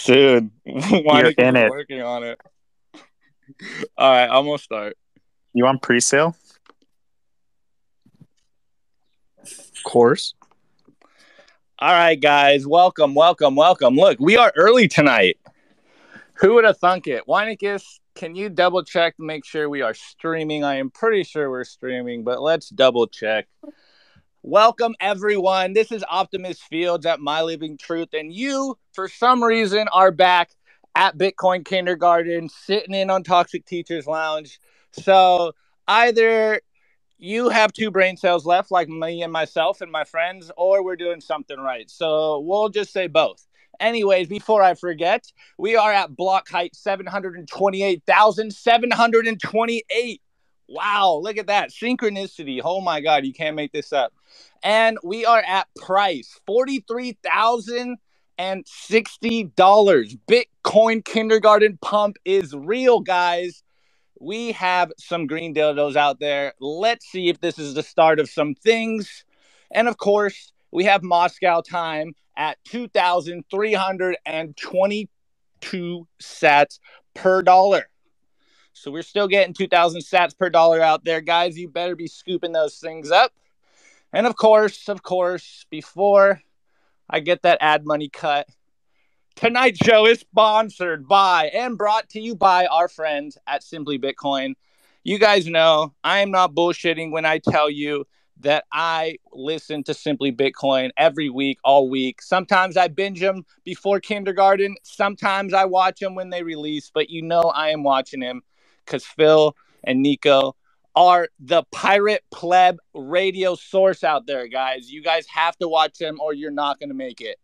Soon. Why You're in it. working on it. All right, I'm gonna start. You want pre-sale? Of course. All right, guys, welcome, welcome, welcome. Look, we are early tonight. Who would have thunk it? Weinicus, can you double check to make sure we are streaming? I am pretty sure we're streaming, but let's double check. Welcome, everyone. This is Optimus Fields at My Living Truth, and you, for some reason, are back at Bitcoin Kindergarten, sitting in on Toxic Teachers Lounge. So either you have two brain cells left, like me and myself and my friends, or we're doing something right. So we'll just say both. Anyways, before I forget, we are at block height 728,728. Wow, look at that. Synchronicity. Oh my God, you can't make this up. And we are at price $43,060. Bitcoin kindergarten pump is real, guys. We have some green dildos out there. Let's see if this is the start of some things. And of course, we have Moscow time at 2,322 sats per dollar. So we're still getting 2,000 sats per dollar out there, guys. You better be scooping those things up. And of course, of course, before I get that ad money cut, tonight's show is sponsored by and brought to you by our friends at Simply Bitcoin. You guys know I am not bullshitting when I tell you that I listen to Simply Bitcoin every week, all week. Sometimes I binge them before kindergarten. Sometimes I watch them when they release, but you know I am watching them because Phil and Nico are the pirate pleb radio source out there, guys. You guys have to watch them or you're not going to make it.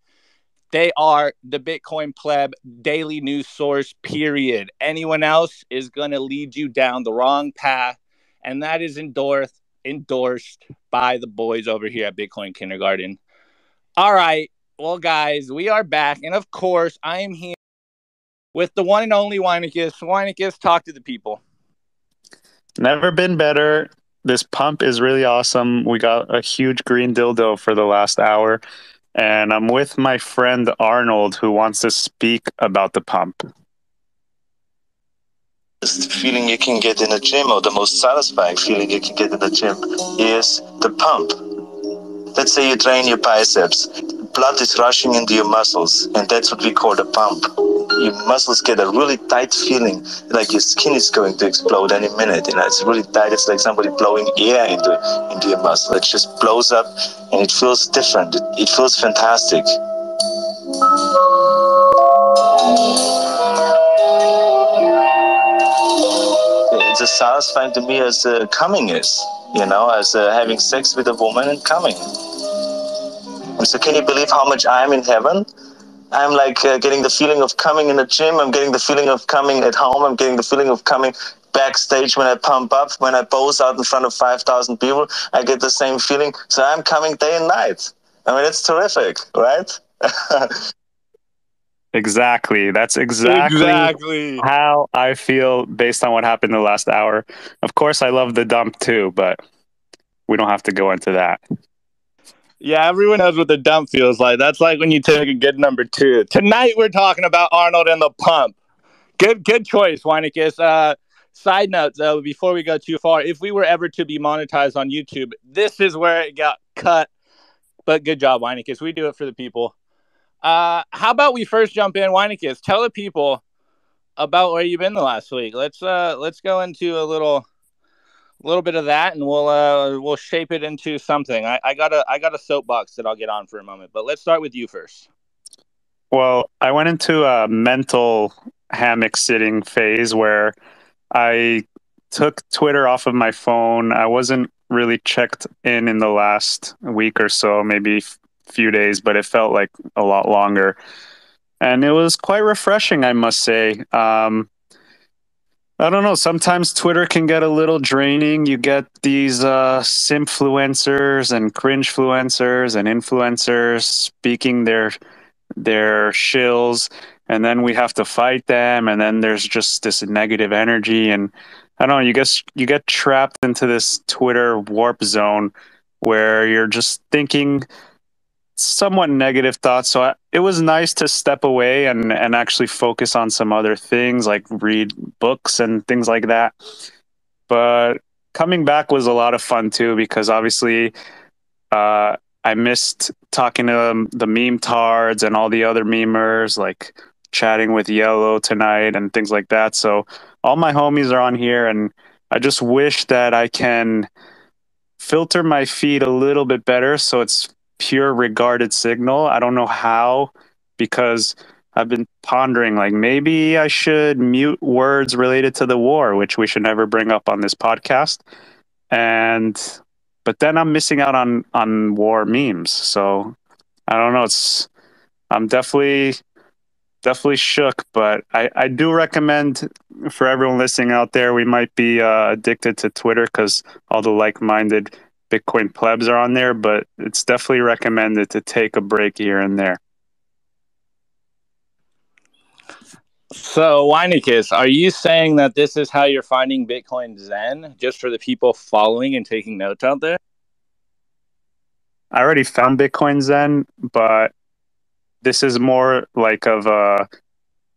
They are the Bitcoin pleb daily news source, period. Anyone else is going to lead you down the wrong path. And that is endorsed, endorsed by the boys over here at Bitcoin Kindergarten. All right. Well, guys, we are back. And of course, I am here with the one and only Weinicus. Weinicus, talk to the people. Never been better. This pump is really awesome. We got a huge green dildo for the last hour. And I'm with my friend Arnold, who wants to speak about the pump. The feeling you can get in a gym, or the most satisfying feeling you can get in the gym, is the pump. Let's say you train your biceps, blood is rushing into your muscles, and that's what we call the pump. Your muscles get a really tight feeling, like your skin is going to explode any minute. You know, it's really tight. It's like somebody blowing air into into your muscle. It just blows up, and it feels different. It, it feels fantastic. It's as satisfying to me as uh, coming is. You know, as uh, having sex with a woman and coming. So can you believe how much I'm in heaven? I'm like uh, getting the feeling of coming in the gym. I'm getting the feeling of coming at home. I'm getting the feeling of coming backstage when I pump up, when I pose out in front of 5,000 people. I get the same feeling. So I'm coming day and night. I mean, it's terrific, right? exactly. That's exactly, Exactly. how I feel based on what happened the last hour. Of course, I love the dump too, but we don't have to go into that. Yeah, everyone knows what the dump feels like. That's like when you take a good number two. Tonight we're talking about Arnold and the pump. Good, good choice, Weinicus. Uh, side note though, before we go too far, if we were ever to be monetized on YouTube, this is where it got cut. But good job, Weinicus. We do it for the people. Uh, how about we first jump in, Weinicus? Tell the people about where you've been the last week. Let's uh, let's go into a little a little bit of that and we'll uh we'll shape it into something I, I got a i got a soapbox that i'll get on for a moment but let's start with you first Well, I went into a mental hammock sitting phase where I took Twitter off of my phone. I wasn't really checked in in the last week or so, maybe a few days, but it felt like a lot longer. And it was quite refreshing, I must say. Um, I don't know. Sometimes Twitter can get a little draining. You get these uh, simfluencers and cringefluencers and influencers speaking their their shills, and then we have to fight them, and then there's just this negative energy, and I don't know. You guess you get trapped into this Twitter warp zone where you're just thinking somewhat negative thoughts. So I, it was nice to step away and and actually focus on some other things like read books and things like that. But coming back was a lot of fun too because obviously uh, I missed talking to the meme tards and all the other memers, like chatting with Yellow tonight and things like that. So all my homies are on here, and I just wish that I can filter my feed a little bit better so it's pure regarded signal. I don't know how because I've been pondering like maybe I should mute words related to the war, which we should never bring up on this podcast. And but then I'm missing out on on war memes. So I don't know. It's I'm definitely definitely shook, but I, I do recommend for everyone listening out there, we might be uh, addicted to Twitter because all the like minded Bitcoin plebs are on there, but it's definitely recommended to take a break here and there. So, Weinicus, are you saying that this is how you're finding Bitcoin Zen just for the people following and taking notes out there? I already found Bitcoin Zen, but this is more like of a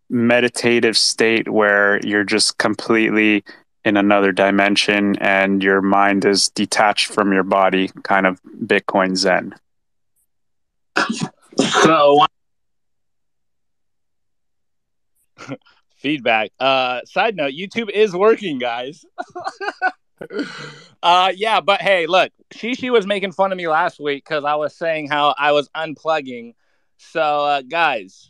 meditative state where you're just completely in another dimension and your mind is detached from your body, kind of Bitcoin Zen. So, feedback. Uh, side note: YouTube is working, guys. uh, yeah, but hey, look, Shishi was making fun of me last week because I was saying how I was unplugging so, uh, guys,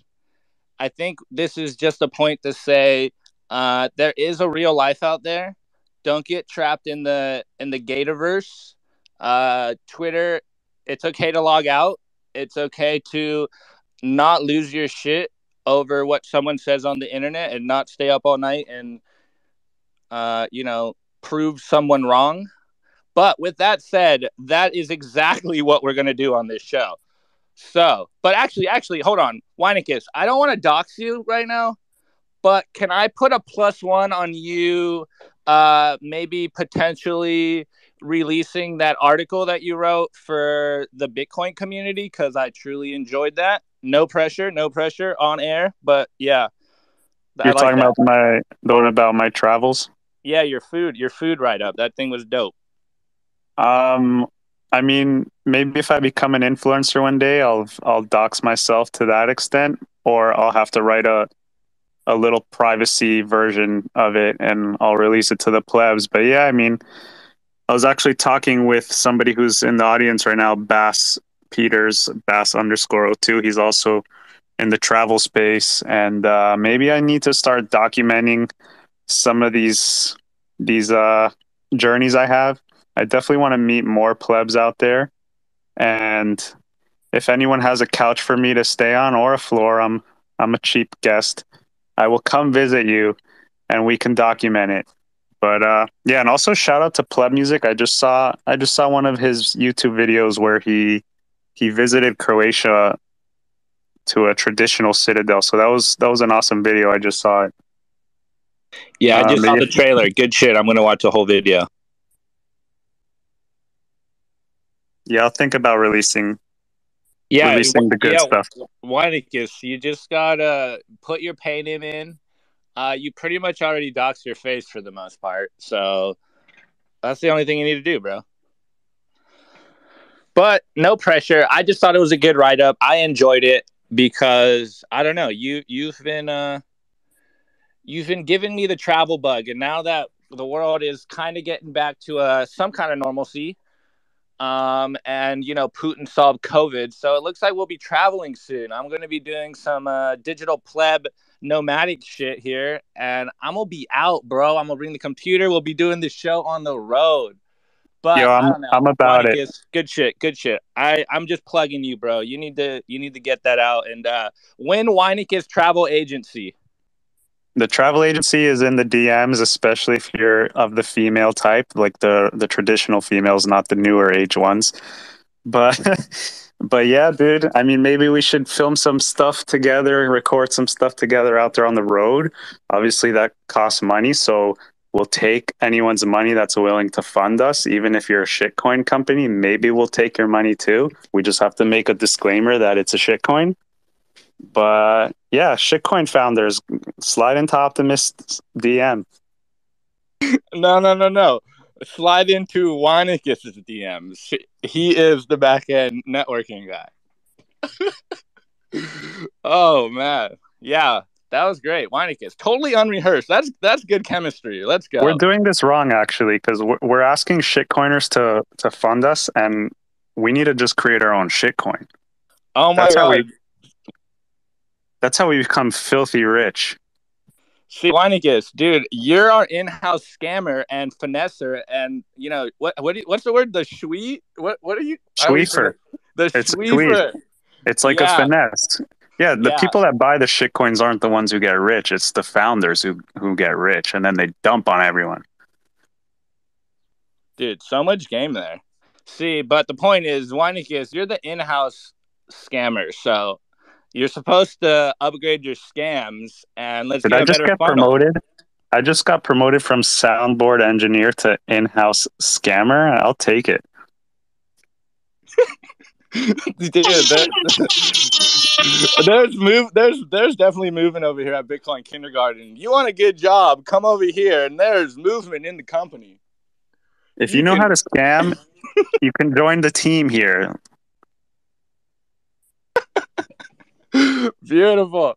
I think this is just a point to say uh, there is a real life out there. Don't get trapped in the in the Gatorverse. Uh, Twitter, it's okay to log out. It's okay to not lose your shit over what someone says on the internet and not stay up all night and uh, you know prove someone wrong. But with that said, that is exactly what we're going to do on this show. So, but actually, actually, hold on, Weinicus, I don't want to dox you right now, but can I put a plus one on you? Uh, maybe potentially releasing that article that you wrote for the Bitcoin community because I truly enjoyed that. No pressure, no pressure on air, but yeah. You're like talking that. about my the one about my travels. Yeah, your food, your food write up. That thing was dope. Um, I mean, maybe if I become an influencer one day, I'll I'll dox myself to that extent, or I'll have to write a a little privacy version of it and I'll release it to the plebs. But yeah, I mean, I was actually talking with somebody who's in the audience right now, Bass Peters, Bass underscore 02. He's also in the travel space, and uh, maybe I need to start documenting some of these these uh, journeys I have I definitely want to meet more plebs out there. And if anyone has a couch for me to stay on or a floor, I'm I'm a cheap guest. I will come visit you and we can document it. But uh, yeah, and also shout out to Pleb Music. I just saw I just saw one of his YouTube videos where he he visited Croatia to a traditional citadel. So that was that was an awesome video. I just saw it. Yeah, I just um, saw the trailer. Good shit. I'm gonna watch the whole video. Yeah, I'll think about releasing. Yeah, releasing the good yeah, stuff. Weinicus, you just gotta put your pay name in. Uh, you pretty much already doxed your face for the most part, so that's the only thing you need to do, bro. But no pressure. I just thought it was a good write up. I enjoyed it because I don't know you you've been uh you've been giving me the travel bug, and now that the world is kind of getting back to uh, some kind of normalcy um, and you know Putin solved COVID, so it looks like we'll be traveling soon. I'm going to be doing some uh, digital pleb nomadic shit here, and I'm gonna be out, bro. I'm gonna bring the computer. We'll be doing the show on the road. But Yo, I'm, I'm about it. Good shit, good shit. I I'm just plugging you, bro. You need to you need to get that out. And uh, when Weinicus Travel Agency the travel agency is in the DMs, especially if you're of the female type, like the the traditional females, not the newer age ones. But but yeah, dude. I mean, maybe we should film some stuff together, record some stuff together out there on the road. Obviously, that costs money, so we'll take anyone's money that's willing to fund us, even if you're a shitcoin company. Maybe we'll take your money too. We just have to make a disclaimer that it's a shitcoin. But yeah, shitcoin founders slide into Optimist DM. No, no, no, no. Slide into Weinicus's DMs. He is the back end networking guy. oh man, yeah, that was great. Weinicus, totally unrehearsed. That's that's good chemistry. Let's go. We're doing this wrong actually because we're, we're asking shitcoiners to to fund us, and we need to just create our own shitcoin. oh my That's how god. we. That's how we become filthy rich. See, Weinicus, dude, you're our in-house scammer and finesser, and you know what? What? You, what's the word? The schwie? What? What are you? Schweefer. The It's a schweefer. It's like Yeah. a finesse. Yeah, the Yeah. people that buy the shit coins aren't the ones who get rich. It's the founders who who get rich, and then they dump on everyone. Dude, so much game there. See, but the point is, Weinicus, you're the in-house scammer, so you're supposed to upgrade your scams and let's Did get I just get funnel. promoted? I just got promoted from soundboard engineer to in-house scammer. I'll take it. Dude, there- there's move there's there's definitely movement over here at Bitcoin Kindergarten. You want a good job, come over here, and there's movement in the company. If You you know can- how to scam, you can join the team here. Beautiful.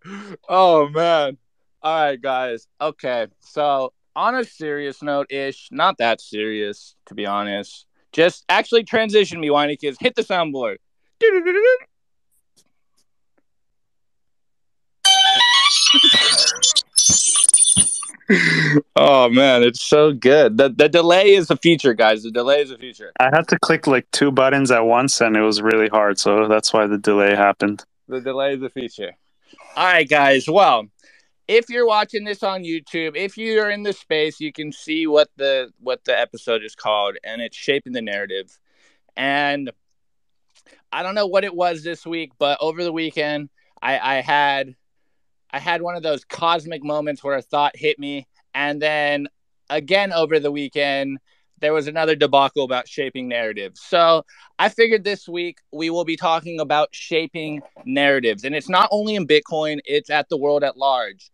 Oh man. All right, guys. Okay. So on a serious note ish, not that serious, to be honest. Just actually transition me, Weinicus. Hit the soundboard. Oh man, it's so good. The the delay is a feature, guys. The delay is a feature. I had to click like two buttons at once, and it was really hard. So that's why the delay happened. The delay is a feature. All right, guys. Well, if you're watching this on YouTube, if you're in the space, you can see what the what the episode is called, and it's shaping the narrative. And I don't know what it was this week, but over the weekend, I, I had I had one of those cosmic moments where a thought hit me, and then again over the weekend, there was another debacle about shaping narratives. So I figured this week we will be talking about shaping narratives, and it's not only in Bitcoin; it's at the world at large.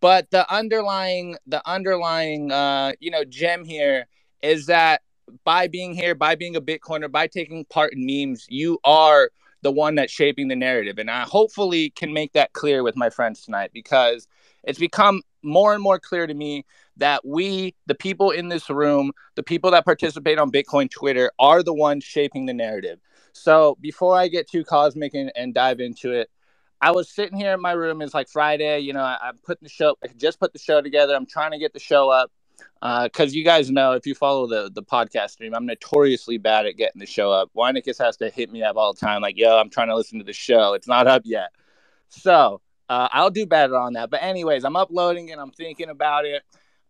But the underlying, the underlying, uh, you know, gem here is that by being here, by being a Bitcoiner, by taking part in memes, you are the one that's shaping the narrative, and I hopefully can make that clear with my friends tonight because it's become more and more clear to me that we, the people in this room, the people that participate on Bitcoin Twitter, are the ones shaping the narrative. So before I get too cosmic and, and dive into it, I was sitting here in my room. It's like Friday. You know, I, I'm putting the show. I just put the show together. I'm trying to get the show up because you guys know if you follow the the podcast stream, I'm notoriously bad at getting the show up. Weinicus has to hit me up all the time, like, "Yo, I'm trying to listen to the show. It's not up yet." So uh, I'll do better on that. But anyways, I'm uploading and I'm thinking about it.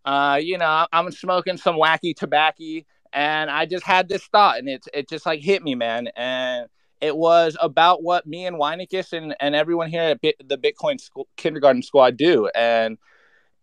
Uh, you know, I'm smoking some wacky tobacco, and I just had this thought, and it it just like hit me, man, and it was about what me and Weinicus and, and everyone here at Bit, the Bitcoin school, kindergarten squad do, and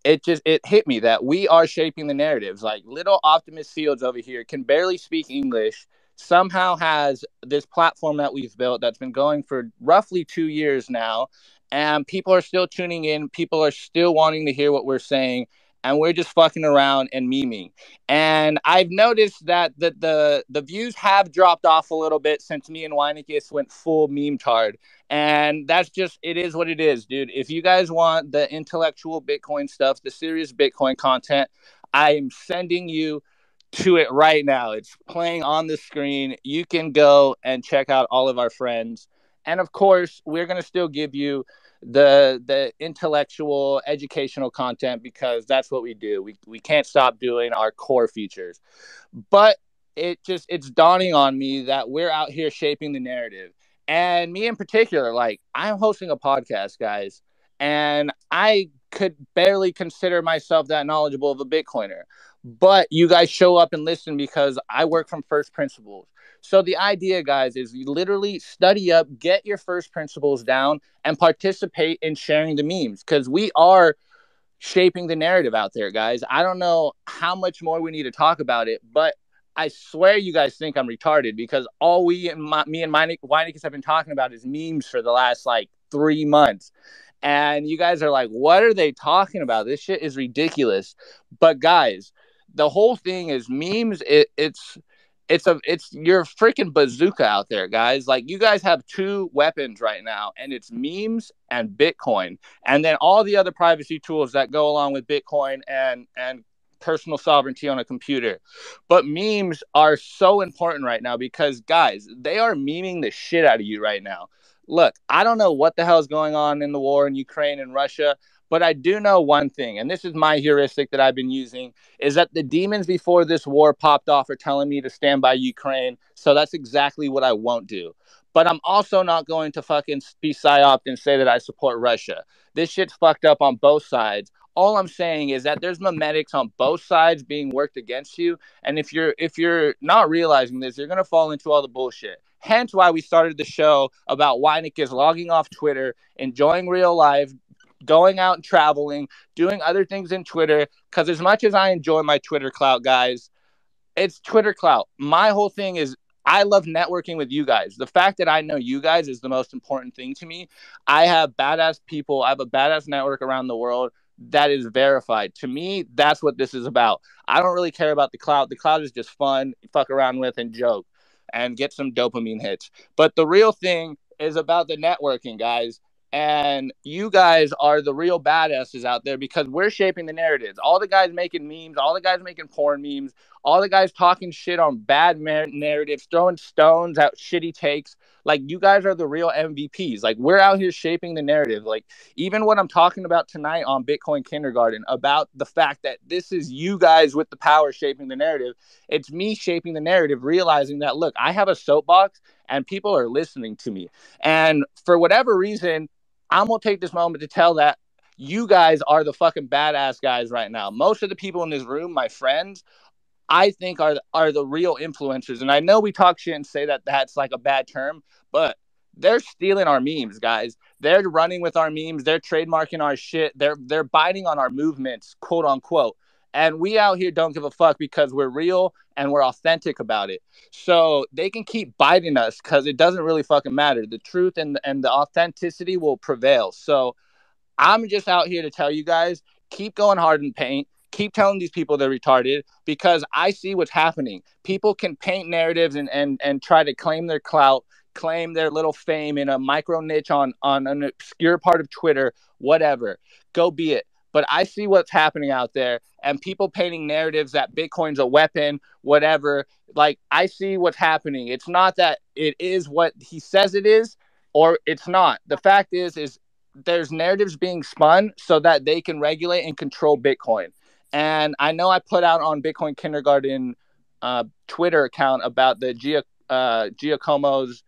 it just it hit me that we are shaping the narratives. Like little Optimus Fields over here can barely speak English, somehow has this platform that we've built that's been going for roughly two years now, and people are still tuning in. People are still wanting to hear what we're saying. And we're just fucking around and memeing. And I've noticed that the, the the views have dropped off a little bit since me and Weinicus went full meme tard. And that's just it is what it is, dude. If you guys want the intellectual Bitcoin stuff, the serious Bitcoin content, I am sending you to it right now. It's playing on the screen. You can go and check out all of our friends. And of course, we're going to still give you the the intellectual educational content because that's what we do. We we can't stop doing our core features. But it just it's dawning on me that we're out here shaping the narrative. And me in particular, like I'm hosting a podcast, guys, and I could barely consider myself that knowledgeable of a Bitcoiner. But you guys show up and listen because I work from first principles. So the idea, guys, is you literally study up, get your first principles down, and participate in sharing the memes because we are shaping the narrative out there, guys. I don't know how much more we need to talk about it, but I swear you guys think I'm retarded because all we and my, me and Weinicus have been talking about is memes for the last like three months. And you guys are like, what are they talking about? This shit is ridiculous. But guys, the whole thing is memes. It, it's it's a it's your freaking bazooka out there, guys. Like you guys have two weapons right now, and it's memes and Bitcoin, and then all the other privacy tools that go along with Bitcoin and and personal sovereignty on a computer. But memes are so important right now because guys, they are memeing the shit out of you right now. Look, I don't know what the hell is going on in the war in Ukraine and Russia. But I do know one thing, and this is my heuristic that I've been using, is that the demons before this war popped off are telling me to stand by Ukraine. So that's exactly what I won't do. But I'm also not going to fucking be psyoped and say that I support Russia. This shit's fucked up on both sides. All I'm saying is that there's memetics on both sides being worked against you. And if you're if you're not realizing this, you're gonna fall into all the bullshit. Hence why we started the show about Weinicus is logging off Twitter, enjoying real life, going out and traveling, doing other things in Twitter. Because as much as I enjoy my Twitter clout, guys, it's Twitter clout. My whole thing is I love networking with you guys. The fact that I know you guys is the most important thing to me. I have badass people, I have a badass network around the world that is verified. To me, that's what this is about. I don't really care about the cloud. The cloud is just fun, fuck around with and joke and get some dopamine hits. But the real thing is about the networking, guys. And you guys are the real badasses out there because we're shaping the narratives. All the guys making memes, all the guys making porn memes, all the guys talking shit on bad mar- narratives, throwing stones at shitty takes. Like you guys are the real MVPs. Like we're out here shaping the narrative. Like even what I'm talking about tonight on Bitcoin Kindergarten about the fact that this is you guys with the power shaping the narrative. It's me shaping the narrative, realizing that look, I have a soapbox and people are listening to me. And for whatever reason, I'm gonna take this moment to tell that you guys are the fucking badass guys right now. Most of the people in this room, my friends, I think are are the real influencers. And I know we talk shit and say that that's like a bad term, but they're stealing our memes, guys. They're running with our memes. They're trademarking our shit. They're they're biting on our movements, quote unquote. And we out here don't give a fuck because we're real and we're authentic about it. So they can keep biting us because it doesn't really fucking matter. The truth and and the authenticity will prevail. So I'm just out here to tell you guys, keep going hard in paint. Keep telling these people they're retarded because I see what's happening. People can paint narratives and and and try to claim their clout, claim their little fame in a micro niche on on an obscure part of Twitter, whatever. Go be it but I see what's happening out there and people painting narratives that Bitcoin's a weapon, whatever. Like, I see what's happening. It's not that it is what he says it is or it's not. The fact is, is there's narratives being spun so that they can regulate and control Bitcoin. And I know I put out on Bitcoin Kindergarten uh, Twitter account about the Gia, uh, Giacomo's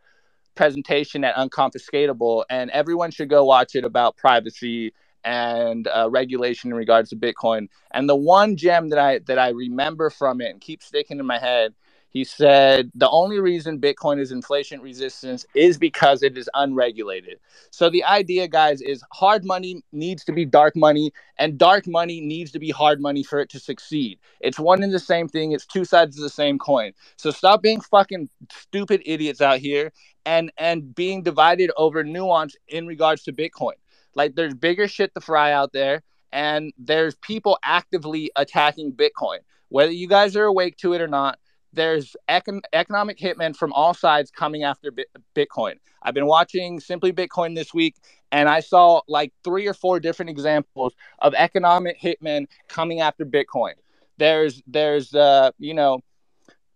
presentation at Unconfiscatable, and everyone should go watch it about privacy and uh, regulation in regards to Bitcoin. And the one gem that I that I remember from it and keep sticking in my head, he said the only reason Bitcoin is inflation resistance is because it is unregulated. So the idea, guys, is hard money needs to be dark money, and dark money needs to be hard money for it to succeed. It's one and the same thing. It's two sides of the same coin. So stop being fucking stupid idiots out here and and being divided over nuance in regards to Bitcoin. Like there's bigger shit to fry out there, and there's people actively attacking Bitcoin. Whether you guys are awake to it or not, there's econ- economic hitmen from all sides coming after Bi- Bitcoin. I've been watching Simply Bitcoin this week, and I saw like three or four different examples of economic hitmen coming after Bitcoin. There's there's uh you know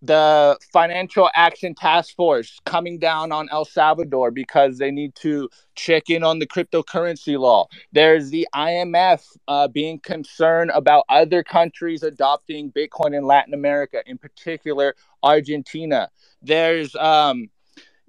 the Financial Action Task Force coming down on El Salvador because they need to check in on the cryptocurrency law. There's the IMF uh, being concerned about other countries adopting Bitcoin in Latin America, in particular Argentina. There's um,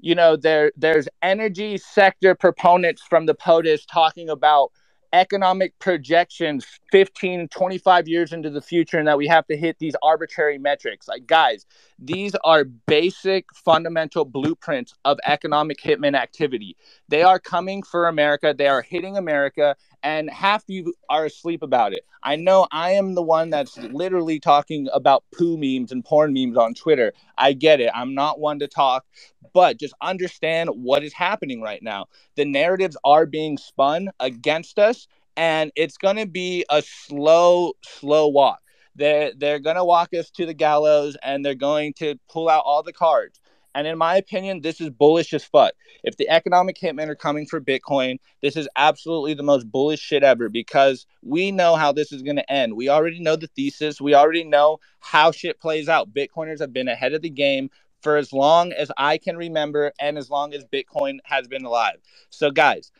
you know there there's energy sector proponents from the POTUS talking about economic projections 15 25 years into the future and that we have to hit these arbitrary metrics. Like guys these are basic fundamental blueprints of economic hitman activity. They are coming for america. They are hitting america and half of you are asleep about it. I know i am the one that's literally talking about poo memes and porn memes on twitter. I get it. I'm not one to talk but just understand what is happening right now. The narratives are being spun against us and it's going to be a slow slow walk. They're, they're going to walk us to the gallows and they're going to pull out all the cards and in my opinion this is bullish as fuck if the economic hitmen are coming for bitcoin this is absolutely the most bullish shit ever because we know how this is going to end we already know the thesis we already know how shit plays out bitcoiners have been ahead of the game for as long as I can remember and as long as Bitcoin has been alive. So, guys,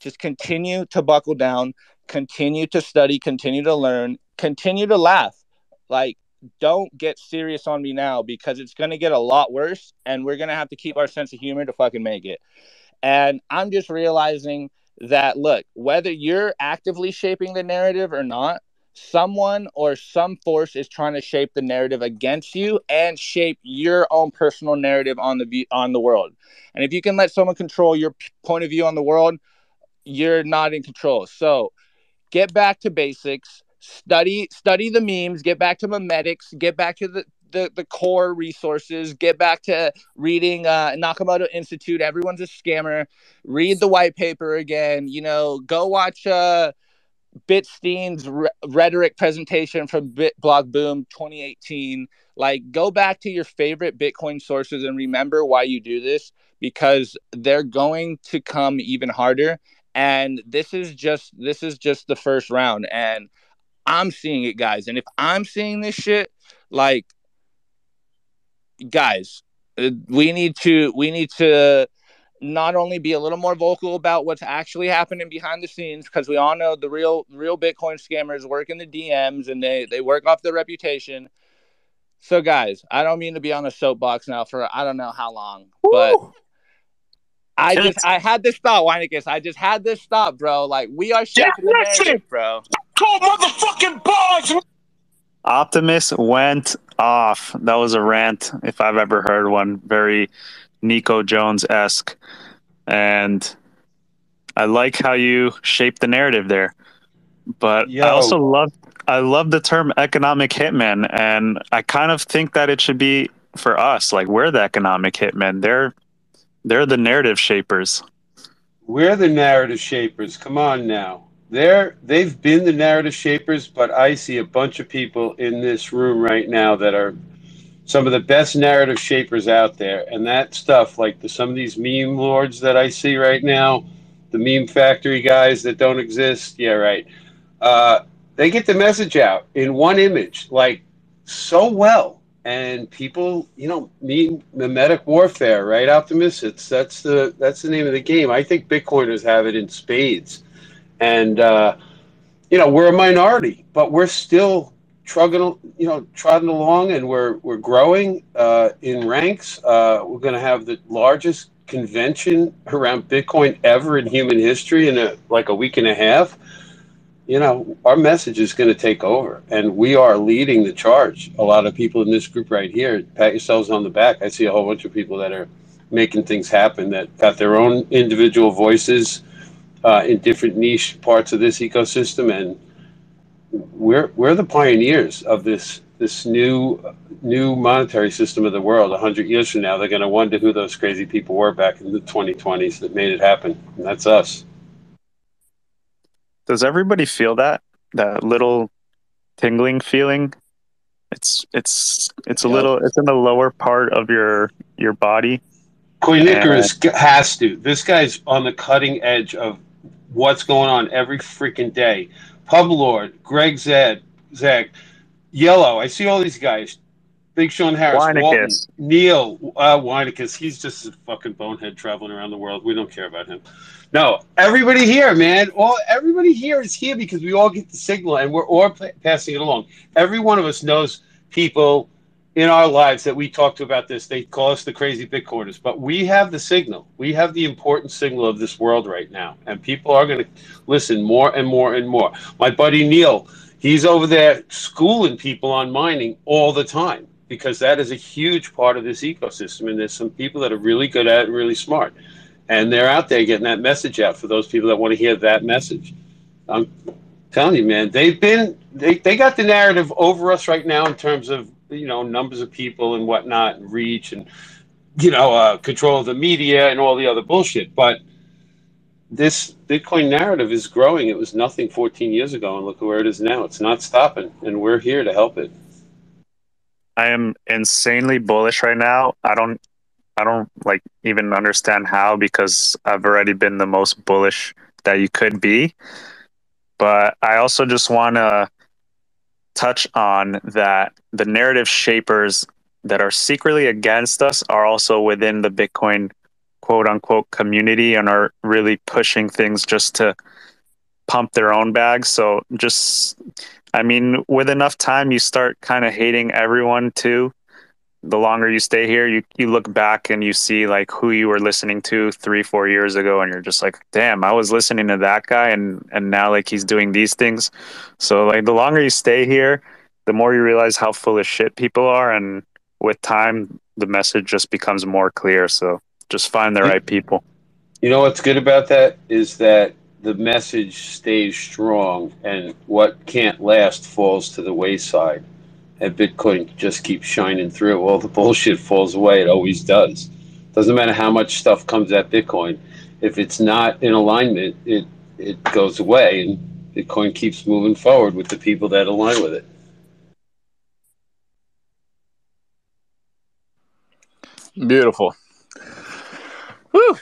just continue to buckle down, continue to study, continue to learn, continue to laugh. Like, don't get serious on me now because it's going to get a lot worse and we're going to have to keep our sense of humor to fucking make it. And I'm just realizing that, look, whether you're actively shaping the narrative or not, someone or some force is trying to shape the narrative against you and shape your own personal narrative on the on the world. And if you can let someone control your point of view on the world, you're not in control. So, get back to basics. Study study the memes, get back to memetics, get back to the the, the core resources, get back to reading uh, Nakamoto Institute. Everyone's a scammer. Read the white paper again. You know, go watch uh, Bitstein's re- rhetoric presentation from Bit Block Boom 2018. Like, go back to your favorite Bitcoin sources and remember why you do this because they're going to come even harder. And this is just this is just the first round, and I'm seeing it, guys. And if I'm seeing this shit, like, guys, uh, we need to we need to not only be a little more vocal about what's actually happening behind the scenes because we all know the real real bitcoin scammers work in the dms and they they work off their reputation so guys i don't mean to be on a soapbox now for i don't know how long Woo! but i just i had this thought Weinicus. i just had this thought bro like we are shaking the narrative, bro Cold motherfucking bars optimus went off that was a rant if i've ever heard one very Nico Jones esque, and I like how you shape the narrative there. But Yo. I also love I love the term economic hitman, and I kind of think that it should be for us. Like we're the economic hitmen. They're they're the narrative shapers. We're the narrative shapers. Come on now. They're they've been the narrative shapers, but I see a bunch of people in this room right now that are some of the best narrative shapers out there. And that stuff, like the, some of these meme lords that I see right now, the meme factory guys that don't exist. Yeah, right. Uh, they get the message out in one image, like so well. And people, you know, meme mimetic warfare, right? Optimus. It's that's the that's the name of the game. I think Bitcoiners have it in spades, and uh, you know we're a minority, but we're still trugging, you know, trotting along, and we're we're growing uh, in ranks. Uh, we're going to have the largest convention around Bitcoin ever in human history in a, like a week and a half. You know, our message is going to take over, and we are leading the charge. A lot of people in this group right here, pat yourselves on the back. I see a whole bunch of people that are making things happen that got their own individual voices uh, in different niche parts of this ecosystem, and we're we're the pioneers of this this new new monetary system of the world. A hundred years from now, they're going to wonder who those crazy people were back in the 2020s that made it happen. And that's us. Does everybody feel that that little tingling feeling? It's it's it's a little it's in the lower part of your your body. Queen Icarus has to. This guy's on the cutting edge of what's going on every freaking day. Pub Lord, Greg Zed, Zeg, Yellow. I see all these guys. Big Sean Harris, Walton, Neil uh, Weinicus. He's just a fucking bonehead traveling around the world. We don't care about him. No, everybody here, man. All everybody here is here because we all get the signal and we're all passing it along. Every one of us knows people in our lives that we talk to about this. They call us the crazy Bitcoiners, but we have the signal. We have the important signal of this world right now, and people are going to listen more and more and more. My buddy Neil, he's over there schooling people on mining all the time because that is a huge part of this ecosystem, and there's some people that are really good at it really smart, and they're out there getting that message out for those people that want to hear that message. I'm telling you, man, they've been they, they got the narrative over us right now in terms of you know numbers of people and whatnot and reach and you know uh, control of the media and all the other bullshit but this bitcoin narrative is growing it was nothing 14 years ago and look where it is now it's not stopping and we're here to help it I am insanely bullish right now. I don't I don't like even understand how because I've already been the most bullish that you could be. But I also just want to touch on that the narrative shapers that are secretly against us are also within the Bitcoin quote unquote community and are really pushing things just to pump their own bags. So just, I mean, with enough time, you start kind of hating everyone too. The longer you stay here, you, you look back and you see like who you were listening to three, four years ago, and you're just like, damn, I was listening to that guy, and and now like he's doing these things. So like the longer you stay here, the more you realize how full of shit people are, and with time, the message just becomes more clear. So just find the right people. You know what's good about that is that the message stays strong and what can't last falls to the wayside. And Bitcoin just keeps shining through. All the bullshit falls away. It always does. Doesn't matter how much stuff comes at Bitcoin. If it's not in alignment, it it goes away and Bitcoin keeps moving forward with the people that align with it. Beautiful. Whew.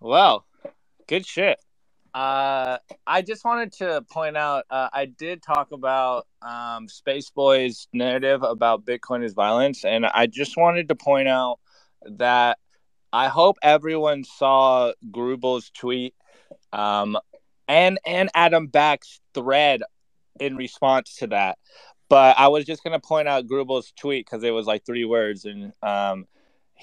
Wow. Good shit. Uh, I just wanted to point out uh, I did talk about um, Space Boy's narrative about Bitcoin is violence, and I just wanted to point out that I hope everyone saw Grubel's tweet um, and and Adam Back's thread in response to that. But I was just gonna point out Grubel's tweet because it was like three words, and um,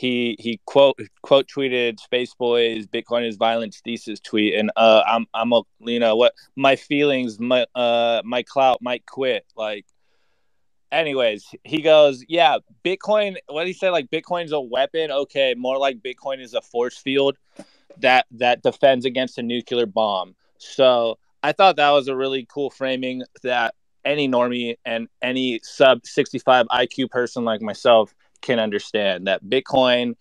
he he quote quote tweeted Space Boys Bitcoin is violence thesis tweet and uh I'm I'm a you know what my feelings my uh my clout might quit like anyways he goes yeah Bitcoin what he said like Bitcoin's a weapon okay more like Bitcoin is a force field that that defends against a nuclear bomb. So I thought that was a really cool framing that any normie and any sub 65 IQ person like myself can understand that Bitcoin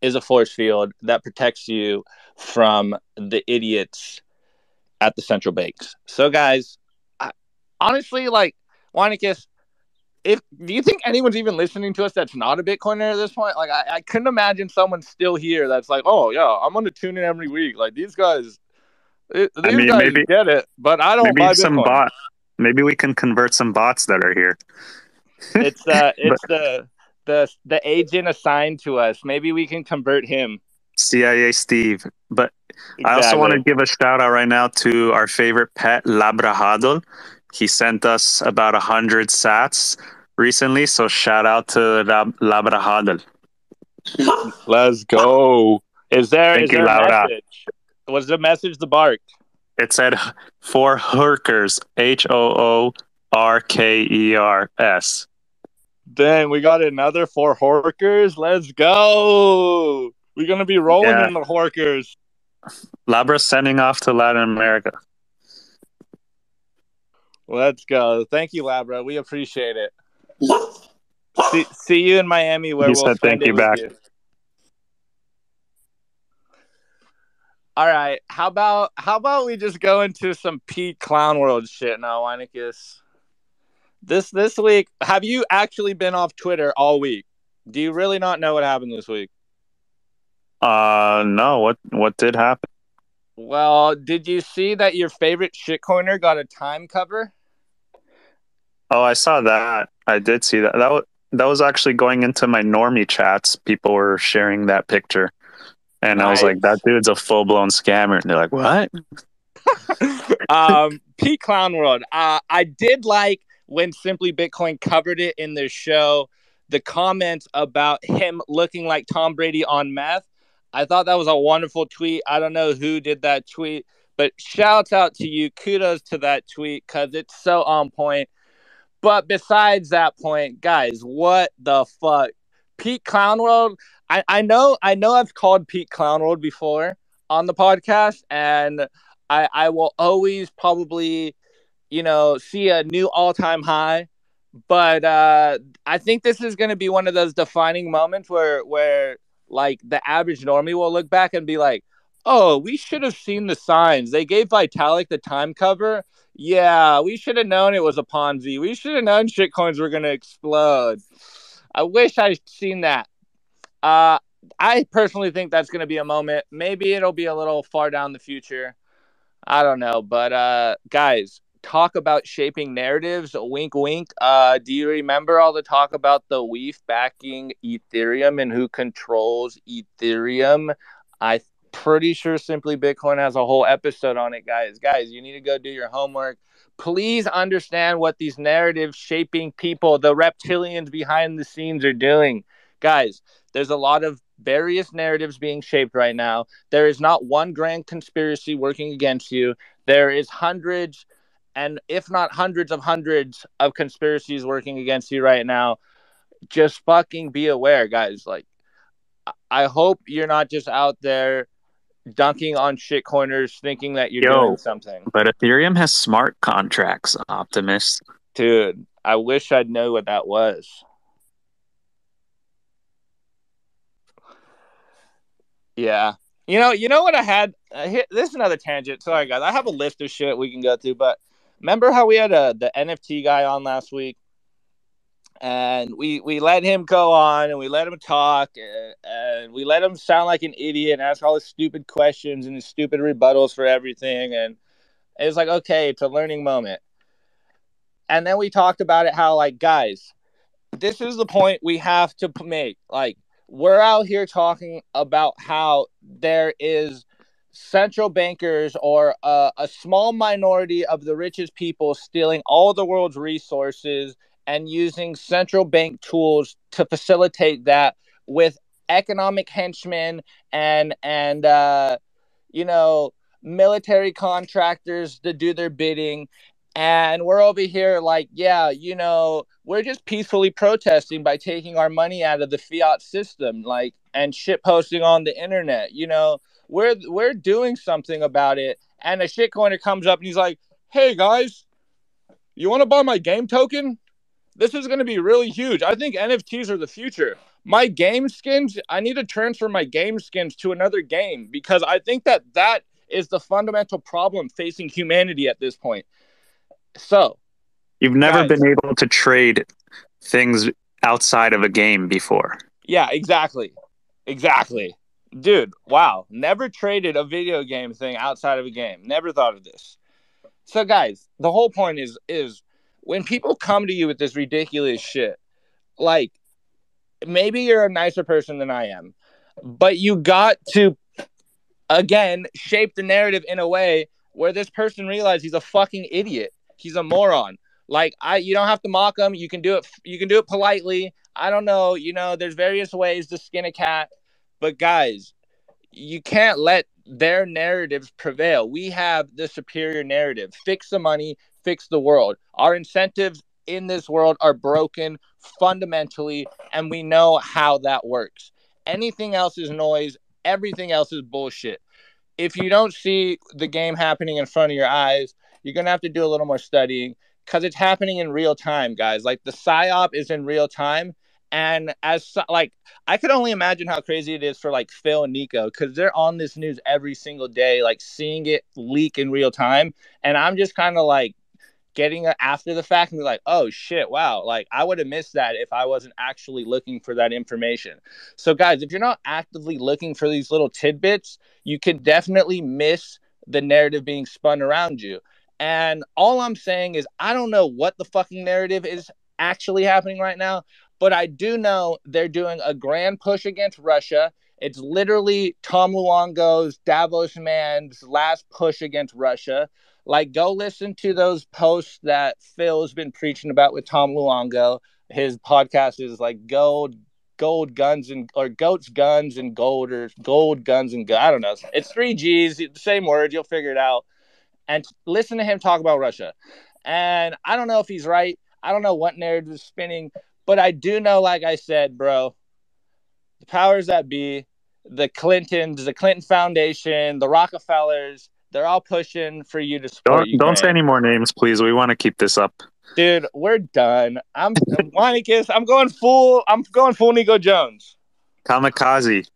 is a force field that protects you from the idiots at the central banks. So, guys, I, honestly, like Weinicus, if do you think anyone's even listening to us that's not a Bitcoiner at this point? Like, I, I couldn't imagine someone still here that's like, oh yeah, I'm gonna tune in every week. Like these guys, these I mean, guys maybe, get it, but I don't. Maybe some Bitcoin. bot. Maybe we can convert some bots that are here. it's uh, it's the the the agent assigned to us. Maybe we can convert him. CIA Steve. But exactly. I also want to give a shout out right now to our favorite pet, Labrahadol. He sent us about a hundred sats recently, so shout out to Lab- Labrahadol. Let's go. Is there, Thank is you, there a message? Was the message the bark? It said for Hoorkers, H O O R K E R S. Dang, we got another four Horkers. Let's go. We're gonna be rolling yeah. in the Horkers. Labra sending off to Latin America. Let's go. Thank you, Labra. We appreciate it. see, see you in Miami where he we'll said thank you back. You. All right. How about how about we just go into some Pete Clown World shit now, Weinicus? This this week have you actually been off twitter all week? Do you really not know what happened this week? Uh no. What what did happen? Well did you see that your favorite shitcoiner got a time cover? Oh i saw that. I did see that. That was that was actually going into my normie chats. People were sharing that picture. And nice. i was like that dude's a full-blown scammer. And they're like what? Um Pete Clown World. Uh, I did like when Simply Bitcoin covered it in their show the comments about him looking like Tom Brady on meth. I thought that was a wonderful tweet. I don't know who did that tweet, but shouts out to you. Kudos to that tweet because it's so on point. But besides that point, guys, what the fuck? Pete Clown World. I, I know I know I've called Pete Clown World before on the podcast, and I I will always probably, you know, see a new all time high. But uh, I think this is going to be one of those defining moments where where like the average normie will look back and be like, "Oh, we should have seen the signs. They gave Vitalik the time cover. Yeah, we should have known it was a Ponzi. We should have known shitcoins were going to explode." I wish I'd seen that. Uh, I personally think that's going to be a moment. Maybe it'll be a little far down the future. I don't know, but uh, guys, talk about shaping narratives. Wink, wink. Uh, do you remember all the talk about the WEF backing Ethereum and who controls Ethereum? I'm pretty sure Simply Bitcoin has a whole episode on it, guys. Guys, you need to go do your homework. Please understand what these narratives shaping people, the reptilians behind the scenes, are doing. Guys, there's a lot of various narratives being shaped right now. There is not one grand conspiracy working against you. There is hundreds and if not hundreds of hundreds of conspiracies working against you right now. Just fucking be aware, guys. Like I hope you're not just out there dunking on shitcoiners thinking that you're Yo, doing something. But Ethereum has smart contracts, Optimist. Dude, I wish I'd know what that was. Yeah. You know, you know what I had? Uh, here, this is another tangent. Sorry, guys. I have a list of shit we can go through, but remember how we had a, the NFT guy on last week, and we we let him go on and we let him talk and, and we let him sound like an idiot and ask all his stupid questions and his stupid rebuttals for everything, and it was like okay, it's a learning moment. And then we talked about it how like guys, this is the point we have to make. Like we're out here talking about how there is central bankers or a, a, small minority of the richest people stealing all the world's resources and using central bank tools to facilitate that with economic henchmen and and uh, you know military contractors to do their bidding. And we're over here like yeah you know we're just peacefully protesting by taking our money out of the fiat system like and shit posting on the internet you know we're we're doing something about it and a shitcoiner comes up and he's like hey guys you want to buy my game token this is going to be really huge i think nfts are the future my game skins i need to transfer my game skins to another game because i think that that is the fundamental problem facing humanity at this point so, You've never Guys. been able to trade things outside of a game before. yeah, exactly. Exactly. Dude, wow. Never traded a video game thing outside of a game. Never thought of this. So guys, the whole point is is when people come to you with this ridiculous shit, like maybe you're a nicer person than I am, but you got to again shape the narrative in a way where this person realizes he's a fucking idiot. He's a moron. Like I you don't have to mock him. You can do it you can do it politely. I don't know, you know, there's various ways to skin a cat, but guys, you can't let their narratives prevail. We have the superior narrative. Fix the money, fix the world. Our incentives in this world are broken fundamentally, and we know how that works. Anything else is noise, everything else is bullshit. If you don't see the game happening in front of your eyes, you're going to have to do a little more studying because it's happening in real time, guys. Like the psyop is in real time. And as like I could only imagine how crazy it is for like Phil and Nico because they're on this news every single day, like seeing it leak in real time. And I'm just kind of like getting it after the fact and be like, oh shit, wow, like I would have missed that if I wasn't actually looking for that information. So, guys, if you're not actively looking for these little tidbits, you can definitely miss the narrative being spun around you. And all I'm saying is, I don't know what the fucking narrative is actually happening right now, but I do know they're doing a grand push against Russia. It's literally Tom Luongo's Davos man's last push against Russia. Like, go listen to those posts that Phil's been preaching about with Tom Luongo. his podcast is like gold, gold guns and or goats guns and gold or gold guns and gu- I don't know. It's three G's, same word. You'll figure it out. And listen to him talk about Russia. And I don't know if he's right. I don't know what narrative is spinning, but I do know, like I said, bro, the powers that be, the Clintons, the Clinton Foundation, the Rockefellers, they're all pushing for you to support. Don't don't say any more names, please. We want to keep this up. Dude, we're done. I'm Weinicus. I'm going full. I'm going full Nico Jones. Kamikaze.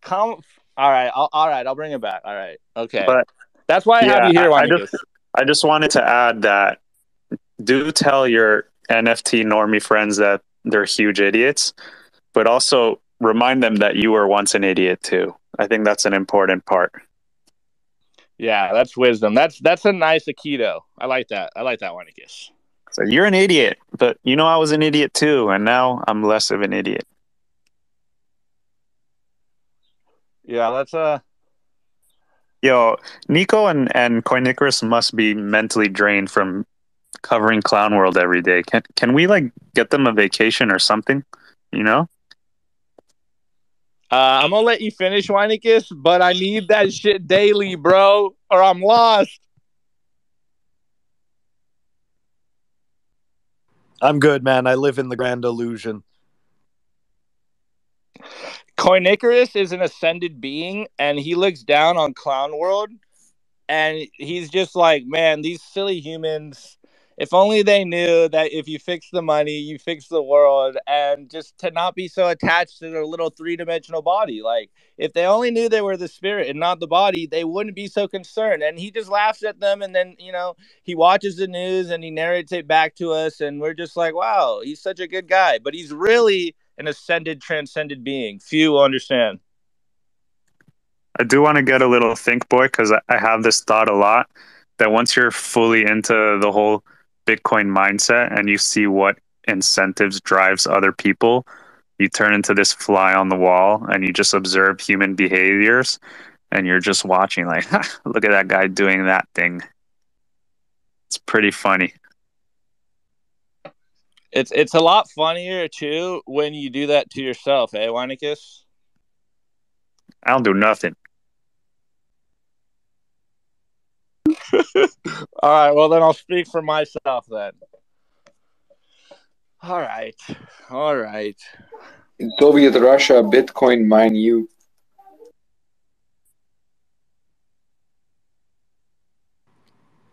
Come. All right. I'll, all right. I'll bring it back. All right. Okay. But That's why I yeah, have you here, I- I Weinicus. I just wanted to add that do tell your NFT normie friends that they're huge idiots, but also remind them that you were once an idiot too. I think that's an important part. Yeah, that's wisdom. That's that's a nice Aikido. I like that. I like that, Weinicus. So you're an idiot, but you know I was an idiot too, and now I'm less of an idiot. Yeah, that's uh Yo, Nico and and Koinicarus must be mentally drained from covering Clown World every day. Can can we like get them a vacation or something? You know? Uh, I'm gonna let you finish, Weinicus, but I need that shit daily, bro, or I'm lost. I'm good, man. I live in the grand illusion. Koinicarus is an ascended being, and he looks down on Clown World, and he's just like, man, these silly humans. If only they knew that if you fix the money, you fix the world, and just to not be so attached to their little three dimensional body. Like, if they only knew they were the spirit and not the body, they wouldn't be so concerned. And he just laughs at them, and then, you know, he watches the news and he narrates it back to us, and we're just like, wow, he's such a good guy. But he's really an ascended, transcended being. Few understand. I do want to get a little think boy because I have this thought a lot that once you're fully into the whole Bitcoin mindset and you see what incentives drives other people, you turn into this fly on the wall and you just observe human behaviors and you're just watching like look at that guy doing that thing. It's pretty funny. It's it's a lot funnier too when you do that to yourself, eh, Weinicus? I don't do nothing. All right, well then I'll speak for myself then. All right, all right. In Soviet Russia, Bitcoin mine you.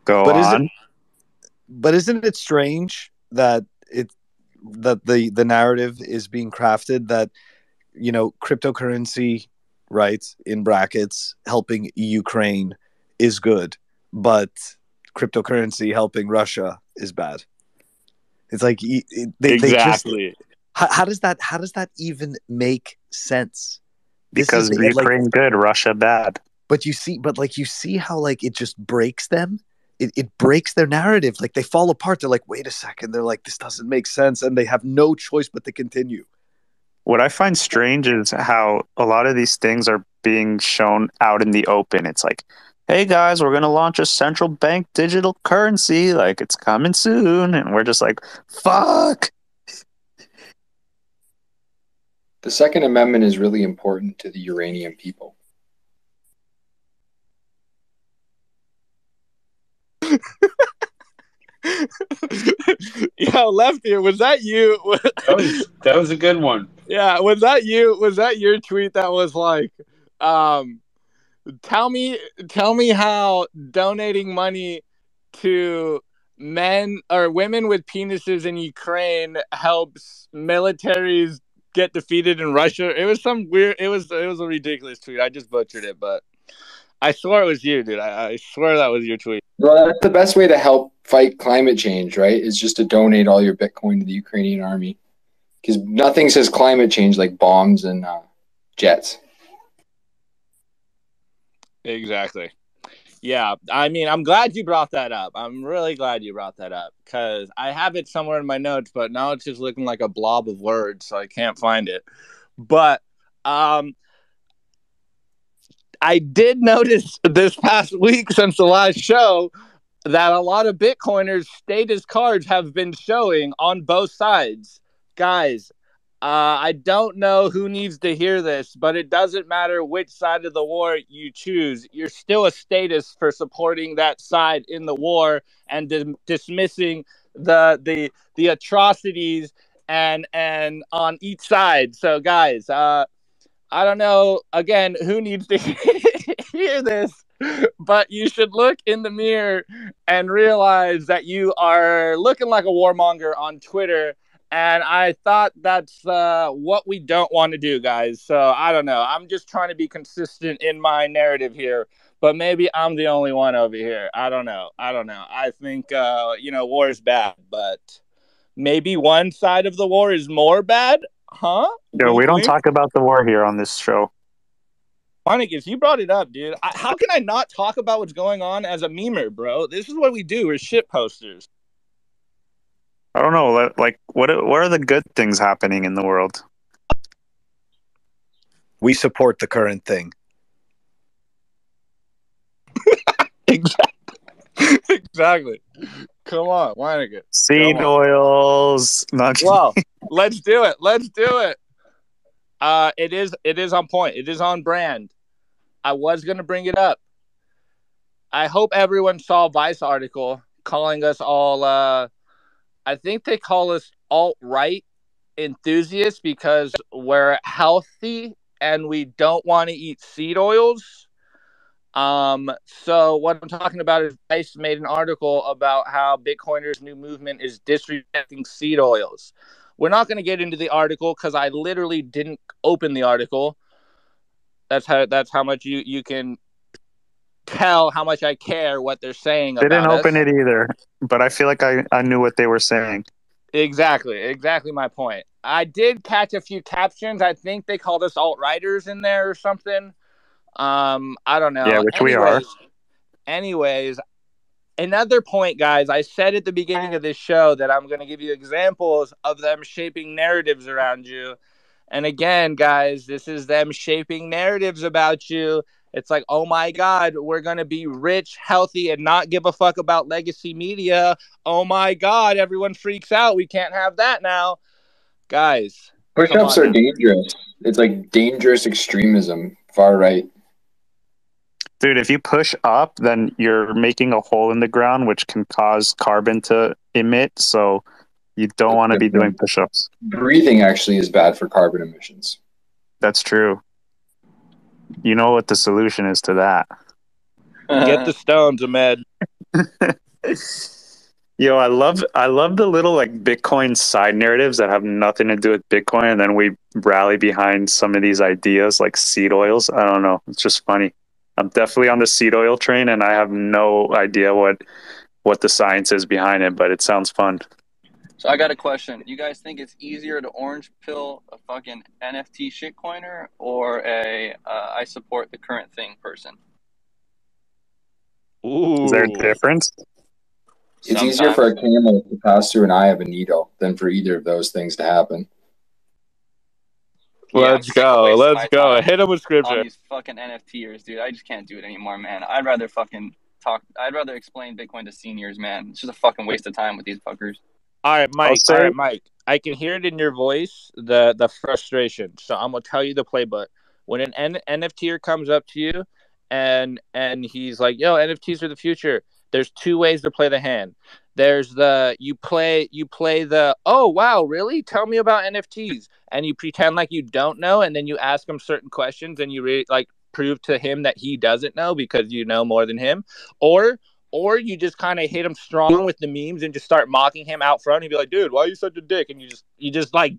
Go But is it- on. But isn't it strange that it that the the narrative is being crafted that you know cryptocurrency, right, in brackets, helping Ukraine is good, but cryptocurrency helping Russia is bad. It's like they, they just exactly. how, how does that how does that even make sense? This because is the- like- Ukraine good, Russia bad. but you see but like you see how like it just breaks them it, it breaks their narrative like they fall apart they're like wait a second they're like this doesn't make sense and they have no choice but to continue What I find strange is how a lot of these things are being shown out in the open. It's like, hey guys, we're gonna launch a central bank digital currency, like it's coming soon, and we're just like, fuck. The Second Amendment is really important to the uranium people. Yo, Lefty, was that you? That was that was a good one. yeah, was that you? Was that your tweet that was like, um, tell me, tell me how donating money to men or women with penises in Ukraine helps militaries get defeated in Russia. It was some weird. It was it was a ridiculous tweet. I just butchered it, but I swear it was you, dude. I, I swear that was your tweet. Well, that's the best way to help fight climate change, right? Is just to donate all your Bitcoin to the Ukrainian army. Because nothing says climate change like bombs and uh, jets. Exactly. Yeah, I mean, I'm glad you brought that up. I'm really glad you brought that up because I have it somewhere in my notes, but now it's just looking like a blob of words, so I can't find it. But um, I did notice this past week since the last show that a lot of Bitcoiners' status cards have been showing on both sides guys, uh, I don't know who needs to hear this, but it doesn't matter which side of the war you choose. You're still a status for supporting that side in the war and di- dismissing the the the atrocities and and on each side. So, guys, uh, I don't know. Again, who needs to hear this? But you should look in the mirror and realize that you are looking like a warmonger on Twitter and I thought that's uh, what we don't want to do, guys. So I don't know. I'm just trying to be consistent in my narrative here, but maybe I'm the only one over here. I don't know. I don't know. I think uh, you know war is bad, but maybe one side of the war is more bad, huh? No, we don't talk about the war here on this show. Weinicus, you brought it up, dude. I, how can I not talk about what's going on as a memer, bro? This is what we do. We're shit posters. I don't know. Like, what what are the good things happening in the world? We support the current thing. exactly. exactly. Come on, Weinige. Seed Come on. oils. Not Well, let's do it. Let's do it. Uh, it is it is on point. It is on brand. I was gonna bring it up. I hope everyone saw Vice article calling us all. Uh, I think they call us alt right enthusiasts because we're healthy and we don't want to eat seed oils. Um, so what I'm talking about is Vice made an article about how Bitcoiners' new movement is disrespecting seed oils. We're not going to get into the article because I literally didn't open the article. That's how that's how much you you can tell how much I care what they're saying. They didn't about open us. it either, but I feel like I, I knew what they were saying. Exactly, exactly my point. I did catch a few captions. I think they called us alt writers in there or something. Um, I don't know. Yeah, which we are. Anyways- Anyways, another point, guys. I said at the beginning of this show that I'm going to give you examples of them shaping narratives around you. And again, guys, this is them shaping narratives about you. It's like, oh my God, we're going to be rich, healthy, and not give a fuck about legacy media. Oh my God, everyone freaks out. We can't have that now. Guys, Push ups are dangerous. It's like dangerous extremism, far right. Dude, if you push up, then you're making a hole in the ground, which can cause carbon to emit. So you don't want to be doing push ups. Breathing actually is bad for carbon emissions. That's true. You know what the solution is to that. get the stones, Ahmed. Yo, I love I love the little like Bitcoin side narratives that have nothing to do with Bitcoin, and then we rally behind some of these ideas like seed oils. I don't know. It's just funny. I'm definitely on the seed oil train, and I have no idea what what the science is behind it, but it sounds fun. So I got a question. You guys think it's easier to orange pill a fucking NFT shitcoiner or a uh, I support the current thing person? Ooh. Is there a difference? It's easier for a camel to pass through an eye of a needle than for either of those things to happen. Yeah, Let's go. Let's go. Hit him with on scripture. these fucking NFTers, dude. I just can't do it anymore, man. I'd rather fucking talk. I'd rather explain Bitcoin to seniors, man. It's just a fucking waste of time with these fuckers. All right, Mike. say- All right, Mike. I can hear it in your voice, the the frustration. So I'm gonna tell you the playbook. When an N- NFTer comes up to you, and and he's like, "Yo, NFTs are the future." There's two ways to play the hand. There's the you play you play the oh wow really tell me about NFTs and you pretend like you don't know and then you ask him certain questions and you re- like prove to him that he doesn't know because you know more than him or or you just kind of hit him strong with the memes and just start mocking him out front. He'd be like, "Dude, why are you such a dick?" And you just you just like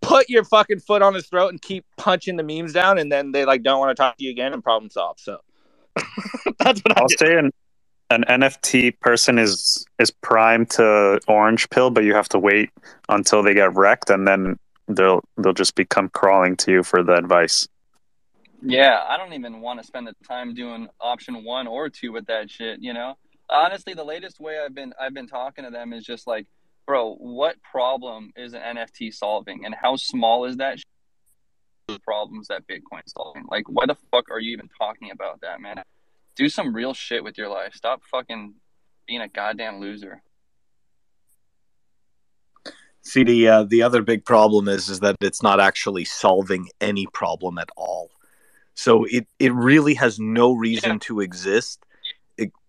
put your fucking foot on his throat and keep punching the memes down, and then they like don't want to talk to you again and problem solve. So that's what I'll say an an NFT person is is primed to orange pill, but you have to wait until they get wrecked, and then they'll they'll just become crawling to you for the advice. Yeah, I don't even want to spend the time doing option one or two with that shit. You know, honestly, the latest way I've been I've been talking to them is just like, bro, what problem is an NFT solving, and how small is that? Problems that Bitcoin's solving. Like, why the fuck are you even talking about that, man? Do some real shit with your life. Stop fucking being a goddamn loser. See the uh, the other big problem is is that it's not actually solving any problem at all. So it it really has no reason Yeah. to exist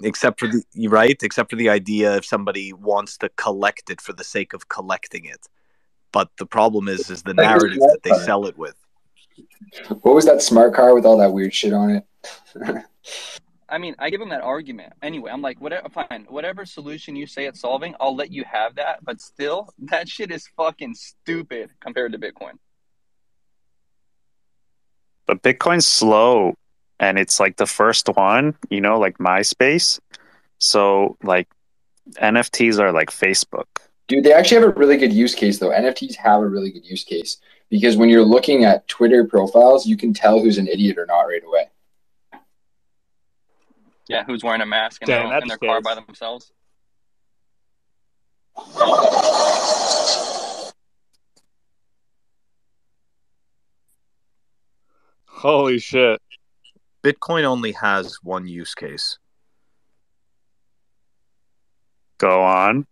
except for the right except for the idea if somebody wants to collect it for the sake of collecting it. But the problem is is the narrative that they sell it with. What was that smart car with all that weird shit on it? I mean, I give them that argument. Anyway, I'm like, whatever, fine, whatever solution you say it's solving, I'll let you have that. But still, that shit is fucking stupid compared to Bitcoin. But Bitcoin's slow and it's like the first one, you know, like MySpace. So like NFTs are like Facebook. Dude, they actually have a really good use case though. NFTs have a really good use case because when you're looking at Twitter profiles, you can tell who's an idiot or not right away. Yeah, who's wearing a mask in, Damn, their, in their car by themselves? Holy shit. Bitcoin only has one use case. Go on.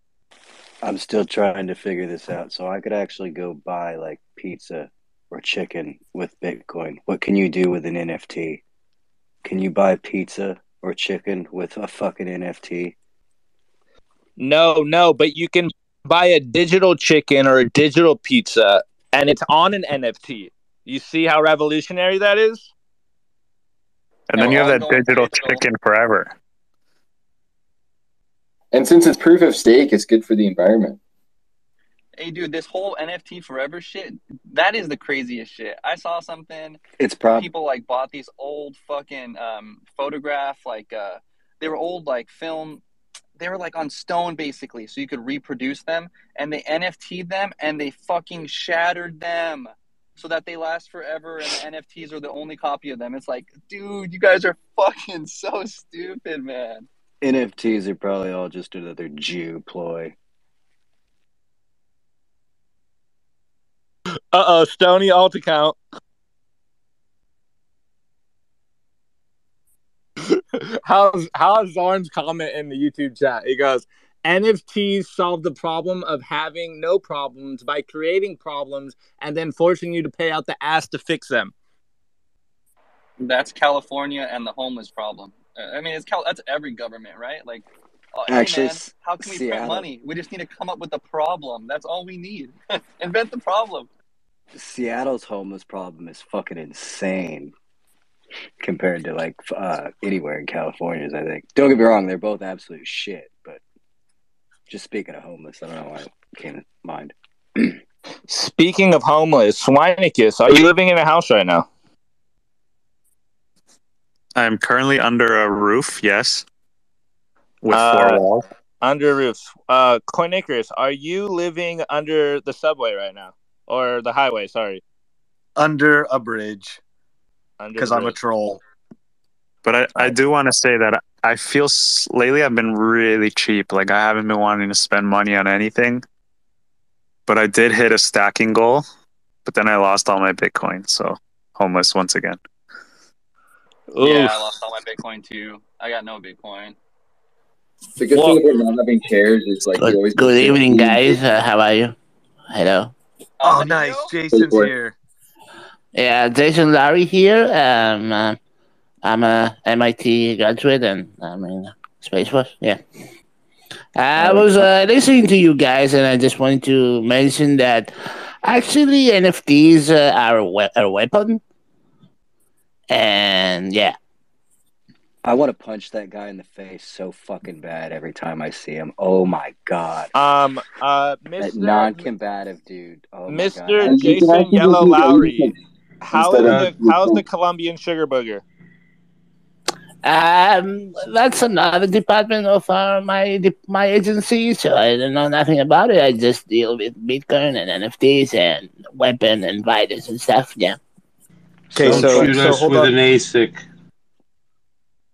I'm still trying to figure this out. So I could actually go buy like pizza or chicken with Bitcoin. What can you do with an NFT? Can you buy pizza or chicken with a fucking NFT? No, no, but you can buy a digital chicken or a digital pizza and it's on an NFT. You see how revolutionary that is? And Yeah, then you have that digital digital. chicken forever. And since it's proof of stake, it's good for the environment. Hey, dude, this whole NFT forever shit, that is the craziest shit. I saw something It's prob people like bought these old fucking um photograph like uh they were old like film they were like on stone basically so you could reproduce them and they NFT'd them and they fucking shattered them so that they last forever and the NFTs are the only copy of them. It's like, dude, you guys are fucking so stupid, man. NFTs are probably all just another Jew ploy. Uh oh, Stony alt account. how's how's Zorn's comment in the YouTube chat? He goes, NFTs solve the problem of having no problems by creating problems and then forcing you to pay out the ass to fix them. That's California and the homeless problem. Uh, I mean, it's Cal- that's every government, right? Like, oh, hey, Actually, man, how can we print money? We just need to come up with a problem. That's all we need. Invent the problem. Seattle's homeless problem is fucking insane compared to like uh, anywhere in California's. I think. Don't get me wrong; they're both absolute shit. But just speaking of homeless, I don't know why it came to mind. Speaking of homeless, Sweinicus, are you living in a house right now? I'm currently under a roof, yes. With Uh, four walls. Under roofs. Uh Coin Icarus, are you living under the subway right now? Or the highway, sorry. Under a bridge because I'm a troll. But I, I do want to say that I feel s- lately I've been really cheap. Like I haven't been wanting to spend money on anything. But I did hit a stacking goal, but then I lost all my Bitcoin. So homeless once again. Yeah, I lost all my Bitcoin too. I got no Bitcoin. The good Well- thing about not having chairs is like you Good, always good evening, guys. Uh, how are you? Hello. Oh, Benito? nice. Jason's here. Yeah, Jason Lowery here. Um, uh, I'm a MIT graduate and I'm in Space Force. Yeah. I was uh, listening to you guys, and I just wanted to mention that actually NFTs uh, are, a we- are a weapon. And yeah, I want to punch that guy in the face so fucking bad every time I see him. Oh my god, Um uh that non-combative dude. Oh Mr. god. And you can Jason Yellow Lowery. anything How instead is of- the how's the Colombian sugar booger? Um, that's another department of uh, my my agency, so I don't know nothing about it. I just deal with Bitcoin and NFTs and weapon and virus and stuff. Yeah. Okay, Don't so- shoot so us hold with on. an ASIC.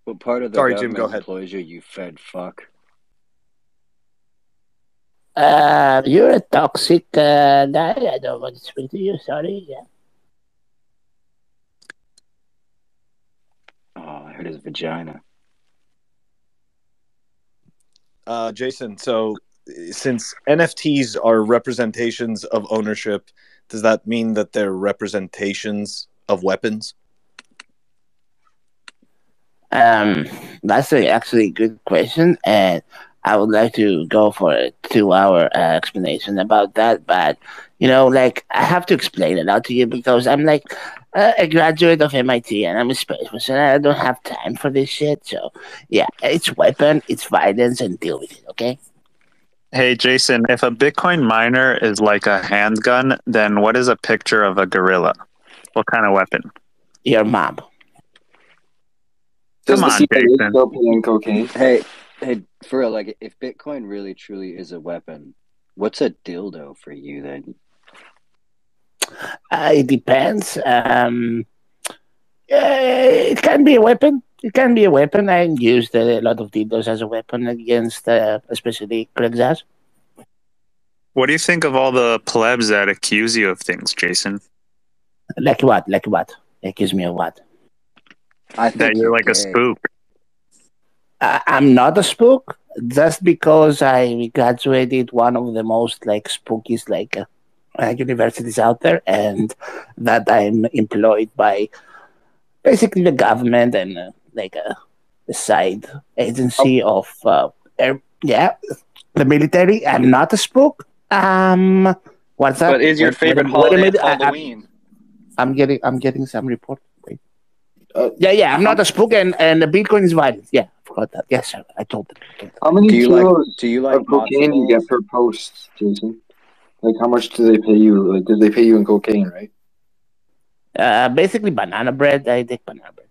What part of the Sorry, Jim, go ahead. employs you, you fed fuck? Uh, you're a toxic uh, guy. I don't want to speak to you. Sorry. Yeah. Oh, I heard his vagina. Uh, Jason, so since NFTs are representations of ownership, does that mean that they're representations of weapons? Um, that's a actually good question, and I would like to go for a two-hour uh, explanation about that. But you know, like I have to explain it out to you because I'm like uh, a graduate of MIT and I'm a space person. I don't have time for this shit. So yeah, it's weapon, it's violence, and deal with it. Okay. Hey, Jason, if a Bitcoin miner is like a handgun, then what is a picture of a gorilla? What kind of weapon? Your mom. Does Come the on, Jason. still cocaine? Hey, hey, for real, like if Bitcoin really truly is a weapon, what's a dildo for you then? Uh, it depends. Um, uh, it can be a weapon. It can be a weapon. I used a lot of dildos as a weapon against, uh, especially Craig's. What do you think of all the plebs that accuse you of things, Jason? Like what? Like what? Accuse me of what? I That think you're like a spook. I, I'm not a spook just because I graduated one of the most like spookiest like uh, uh, universities out there, and that I'm employed by basically the government and uh, like a, a side agency of uh, air, yeah the military. I'm not a spook. Um, what's that? But is your Wait- wait favorite wait a holiday minute, I- I- Halloween? I'm getting I'm getting some report. Wait. Uh, yeah, yeah, I'm not a spook, and and the Bitcoin is violent. Yeah, I forgot that. Yes, sir, I told them. I told them. How many Do you like kilos do you like of cocaine you get per post, Jason? Like, how much do they pay you? Like, did they pay you in cocaine, right? Uh, basically banana bread. I take banana bread.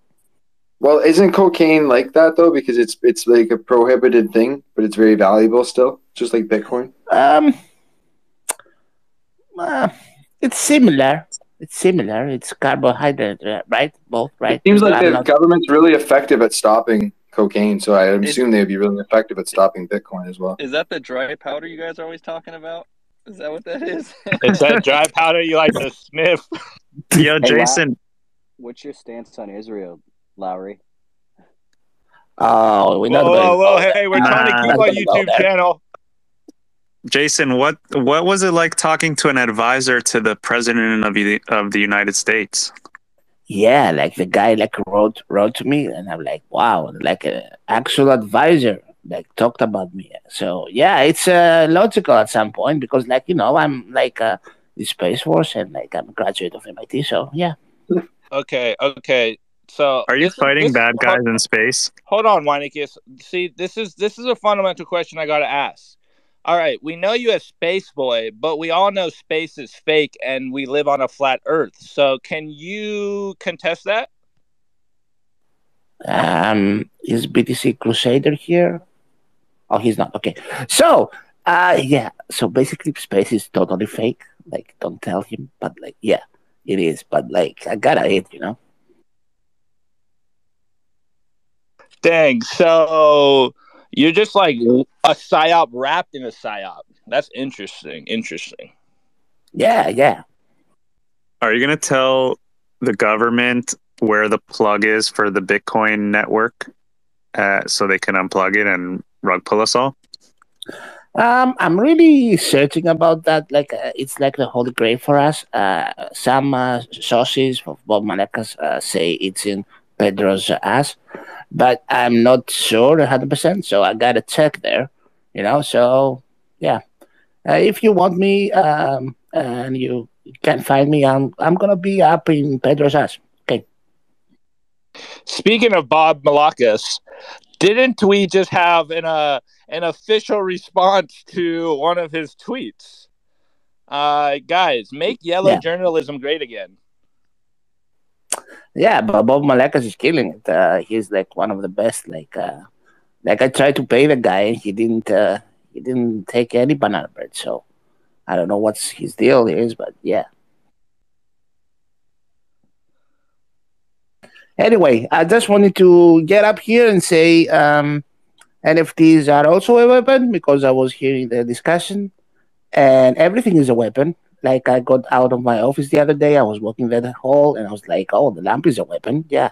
Well, isn't cocaine like that though? Because it's it's like a prohibited thing, but it's very valuable still, just like Bitcoin. Um, uh, it's similar. It's similar. It's carbohydrate, uh, right? Both, right? It seems like I'm the not- government's really effective at stopping cocaine, so I It- assume they'd be really effective at stopping Bitcoin as well. Is that the dry powder you guys are always talking about? Is that what that is? It's that dry powder you like to sniff. Yo, Hey, La- Jason, What's your stance on Israel, Lowery? Oh, we're Whoa, not whoa, whoa! Hey, we're trying to keep our YouTube channel. Jason, what what was it like talking to an advisor to the president of the of the United States? Yeah, like the guy like wrote wrote to me, and I'm like, wow, like an actual advisor like talked about me. So yeah, it's uh, logical at some point because like you know I'm like uh, the space force and like I'm a graduate of MIT. So yeah, Okay, okay. So Are you this is- fighting this- bad guys hold- in space? Hold on, Weinicus. See, this is this is a fundamental question I got to ask. All right, we know you as Space Boy, but we all know space is fake and we live on a flat Earth. So, can you contest that? um, is BTC Crusader here? Oh, he's not. Okay, so uh, yeah, so basically space is totally fake. Like, don't tell him, but like, yeah, it is. But like, I gotta hit, you know. Dang. So, you're just like a psyop wrapped in a psyop. That's interesting. Interesting. Yeah, yeah. Are you gonna tell the government where the plug is for the Bitcoin network, uh, so they can unplug it and rug pull us all? Um, I'm really searching about that. Like, uh, it's like the holy grail for us. Uh, some uh, sources of Bob Malakas uh, say it's in Pedro's ass, but I'm not sure 100%. So I gotta check there, you know. So yeah, uh, if you want me, um, and you can find me, I'm I'm gonna be up in Pedro's ass. Okay. Speaking of Bob Malakas, didn't we just have an uh, an official response to one of his tweets? Uh, guys, make yellow Yeah. journalism great again. Yeah, but Bob Malakas is killing it. Uh, he's like one of the best. Like, uh, like I tried to pay the guy, and he didn't. Uh, he didn't take any banana bread. So I don't know what's his deal is, but yeah. Anyway, I just wanted to get up here and say um, NFTs are also a weapon because I was hearing the discussion, and everything is a weapon. Like I got out of my office the other day, I was walking the hall, and I was like, "Oh, the lamp is a weapon." Yeah,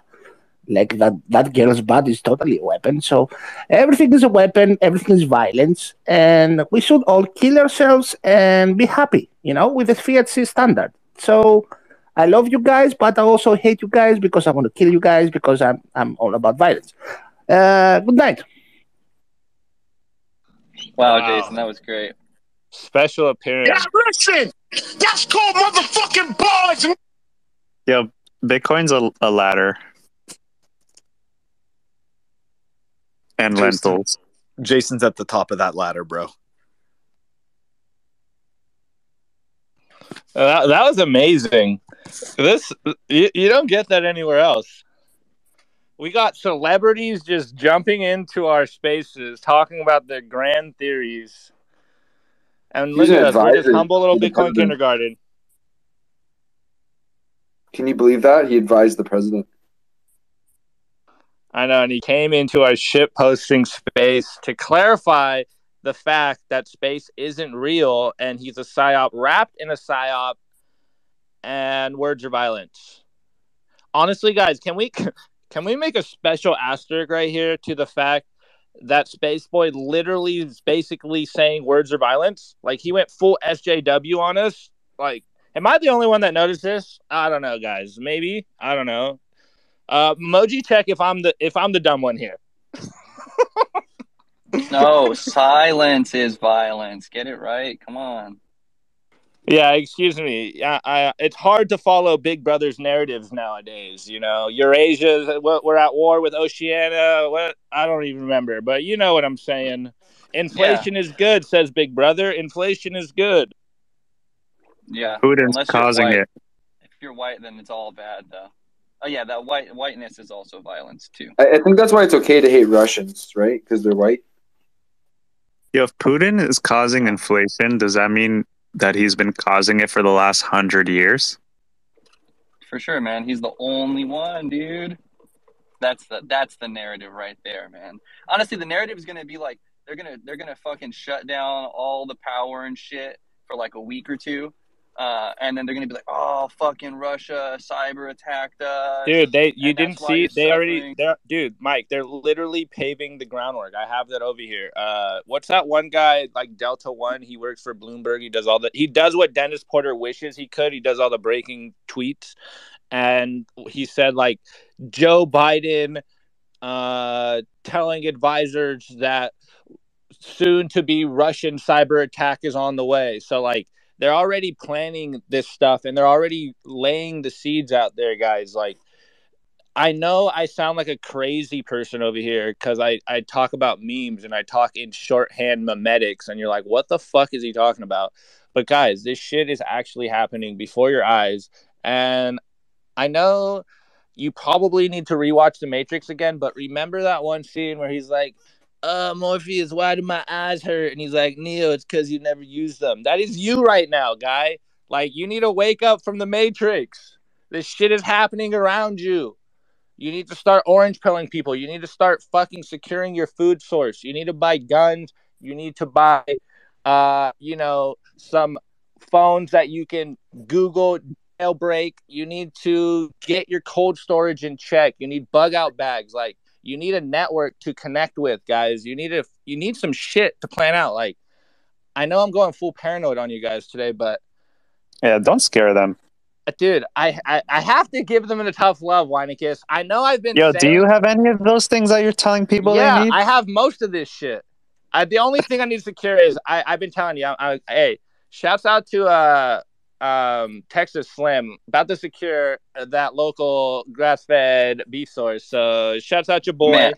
Like that, that girl's butt is totally a weapon. So everything is a weapon, everything is violence, and we should all kill ourselves and be happy, you know, with the Fiat standard. So I love you guys, but I also hate you guys because I want to kill you guys because I'm I'm all about violence. Uh, good night. Wow, Wow. Jason, that was great. Special appearance. Yeah, listen, that's called motherfucking bars. Yeah, Bitcoin's a, a ladder. And Jason. lentils. Jason's at the top of that ladder, bro. That, that was amazing. This you, you don't get that anywhere else. We got celebrities just jumping into our spaces, talking about their grand theories. And look at us, we're just humble little Bitcoin kindergarten. Can you believe that? He advised the president. I know, and he came into our ship posting space to clarify the fact that space isn't real and he's a psyop wrapped in a psyop and words are violence. Honestly, guys, can we can we make a special asterisk right here to the fact that Space Boy literally is basically saying words are violence? Like he went full SJW on us. Like, am I the only one that noticed this? I don't know, guys. Maybe I don't know. Uh, emoji check if I'm the if I'm the dumb one here. No, silence is violence. Get it right. Come on. Yeah, excuse me. Yeah, I, it's hard to follow Big Brother's narratives nowadays. You know, Eurasia, what- we're at war with Oceania. What I don't even remember, but you know what I'm saying. Inflation is good, says Big Brother. Inflation is good. Yeah. Putin's unless causing it. If you're white, then it's all bad, though. Oh yeah, that white whiteness is also violence too. I, I think that's why it's okay to hate Russians, right? Because they're white. Yo, if Putin is causing inflation, does that mean that he's been causing it for the last hundred years? For sure, man. He's the only one, dude. That's the that's the narrative right there, man. Honestly, the narrative is gonna be like they're gonna they're gonna fucking shut down all the power and shit for like a week or two. Uh, and then they're gonna be like, "Oh, fucking Russia cyber attacked us." Dude, they you didn't see they already suffering. they're dude, Mike, they're literally paving the groundwork. I have that over here. Uh what's that one guy like Delta One? He works for Bloomberg. He does all the he does what Dennis Porter wishes he could. He does all the breaking tweets. And he said like Joe Biden uh telling advisors that soon to be Russian cyber attack is on the way. So like they're already planning this stuff and they're already laying the seeds out there, guys. Like I know I sound like a crazy person over here because I, I talk about memes and I talk in shorthand memetics, and you're like, what the fuck is he talking about? But guys, this shit is actually happening before your eyes. And I know you probably need to rewatch The Matrix again, but remember that one scene where he's like, uh, Morpheus, why do my eyes hurt? And he's like, Neo, it's because you never used them. That is you right now, guy. Like, you need to wake up from the Matrix. This shit is happening around you. You need to start orange pilling people. You need to start fucking securing your food source. You need to buy guns. You need to buy, uh, you know, some phones that you can Google jailbreak. You need to get your cold storage in check. You need bug out bags. Like, you need a network to connect with, guys. You need a you need some shit to plan out. Like, I know I'm going full paranoid on you guys today, but Yeah, don't scare them. uh, dude, I I, I have to give them a tough love, Weinicus. I know I've been Yo, do you have any of those things that you're telling people yeah, they need? I have most of this shit. I, the only thing I need to secure is I, I've been telling you. I, I, hey, shouts out to uh um Texas Slim about to secure that local grass fed beef source. So shouts out your boy. Man,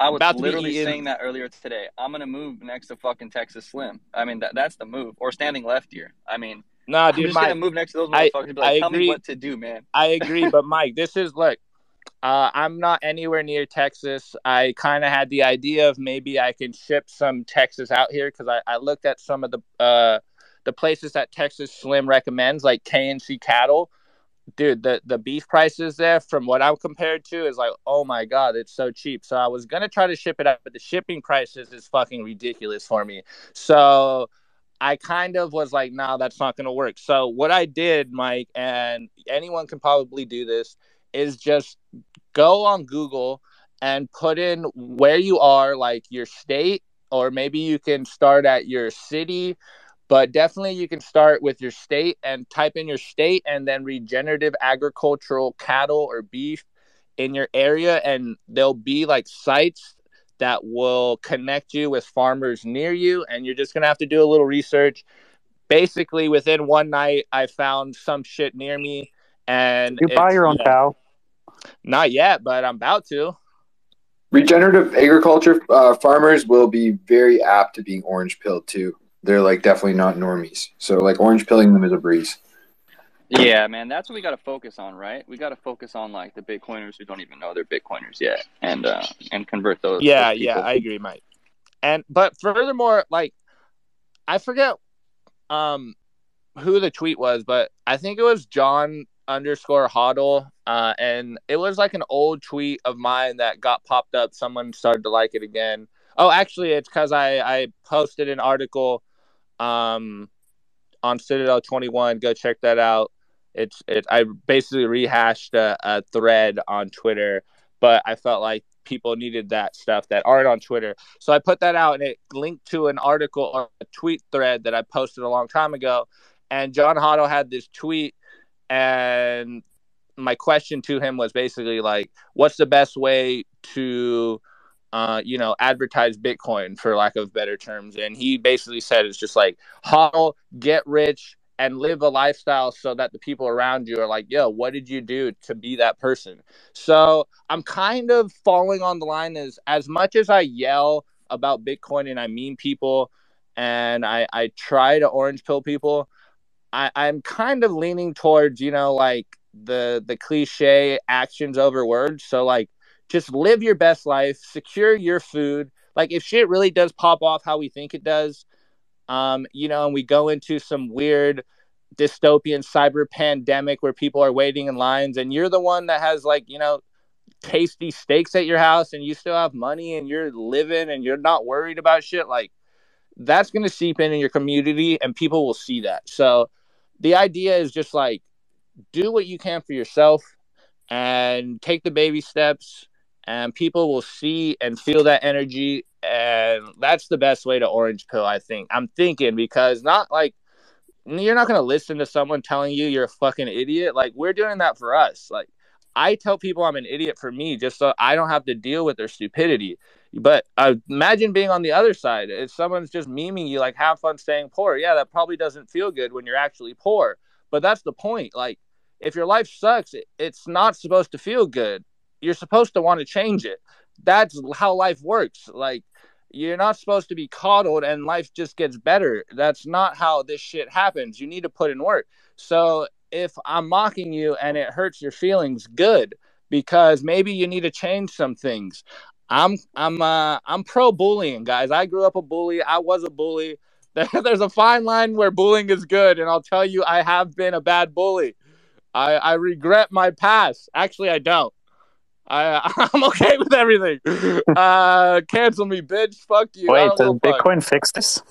I was About literally saying that earlier today. I'm gonna move next to fucking Texas Slim. I mean, that that's the move. Or standing left here. I mean, Nah, I'm dude, just Mike, gonna move next to those motherfuckers. be like, I tell agree. me what to do, man. I agree, but Mike, this is look. Uh, I'm not anywhere near Texas. I kind of had the idea of maybe I can ship some Texas out here because I, I looked at some of the uh, the places that Texas Slim recommends, like KNC Cattle. Dude, the, the beef prices there, from what I'm compared to, is like, oh my god, it's so cheap. So I was gonna try to ship it out, but the shipping prices is fucking ridiculous for me. So I kind of was like, nah, that's not to work. So what I did, Mike, and anyone can probably do this, is just go on Google and put in where you are, like your state, or maybe you can start at your city. But definitely, you can start with your state and type in your state and then regenerative agricultural cattle or beef in your area. And there'll be like sites that will connect you with farmers near you. And you're just going to have to do a little research. Basically, within one night, I found some shit near me. And You buy your own yeah, cow. Not yet, but I'm about to. Regenerative agriculture uh, farmers will be very apt to being orange pilled too. They're like definitely not normies. So like orange pilling them is a breeze. Yeah, man, that's what we got to focus on, right? We got to focus on like the Bitcoiners who don't even know they're Bitcoiners yet, and uh, and convert those. yeah those yeah i agree mike and but furthermore like i forget um who the tweet was but i think it was john underscore hodl uh and it was like an old tweet of mine that got popped up someone started to like it again oh actually it's because i i posted an article um on citadel 21 go check that out it's it i basically rehashed a, a thread on twitter but I felt like people needed that stuff that aren't on Twitter. So I put that out and it linked to an article or a tweet thread that I posted a long time ago. And John Hotto had this tweet and my question to him was basically like, what's the best way to uh, you know, advertise Bitcoin for lack of better terms. And he basically said it's just like hodl, get rich, and live a lifestyle so that the people around you are like, yo, what did you do to be that person? So I'm kind of falling on the line as as much as I yell about Bitcoin and I mean people and I, I try to orange pill people, I, I'm kind of leaning towards, you know, like the the cliche actions over words. So like just live your best life, secure your food. Like if shit really does pop off how we think it does, um, you know, and we go into some weird dystopian cyber pandemic where people are waiting in lines and you're the one that has like, you know, tasty steaks at your house and you still have money and you're living and you're not worried about shit, like that's going to seep in in your community and people will see that. So the idea is just like do what you can for yourself and take the baby steps and people will see and feel that energy and that's the best way to orange pill i think. I'm thinking because not like you're not going to listen to someone telling you you're a fucking idiot. Like we're doing that for us. Like i tell people i'm an idiot for me just so i don't have to deal with their stupidity. But uh, imagine being on the other side. If someone's just memeing you like have fun staying poor yeah that probably doesn't feel good when you're actually poor. But that's the point. Like if your life sucks it, it's not supposed to feel good you're supposed to want to change it. That's how life works. Like you're not supposed to be coddled and life just gets better. That's not how this shit happens. You need to put in work. So if i'm mocking you and it hurts your feelings good because maybe you need to change some things. I'm i'm uh i'm pro bullying guys. I grew up a bully. I was a bully. There's a fine line where bullying is good and i'll tell you i have been a bad bully. I i regret my past. Actually i don't I, I'm okay with everything. Uh, cancel me, bitch. Fuck you. Wait, don't does give fuck. Bitcoin fix this?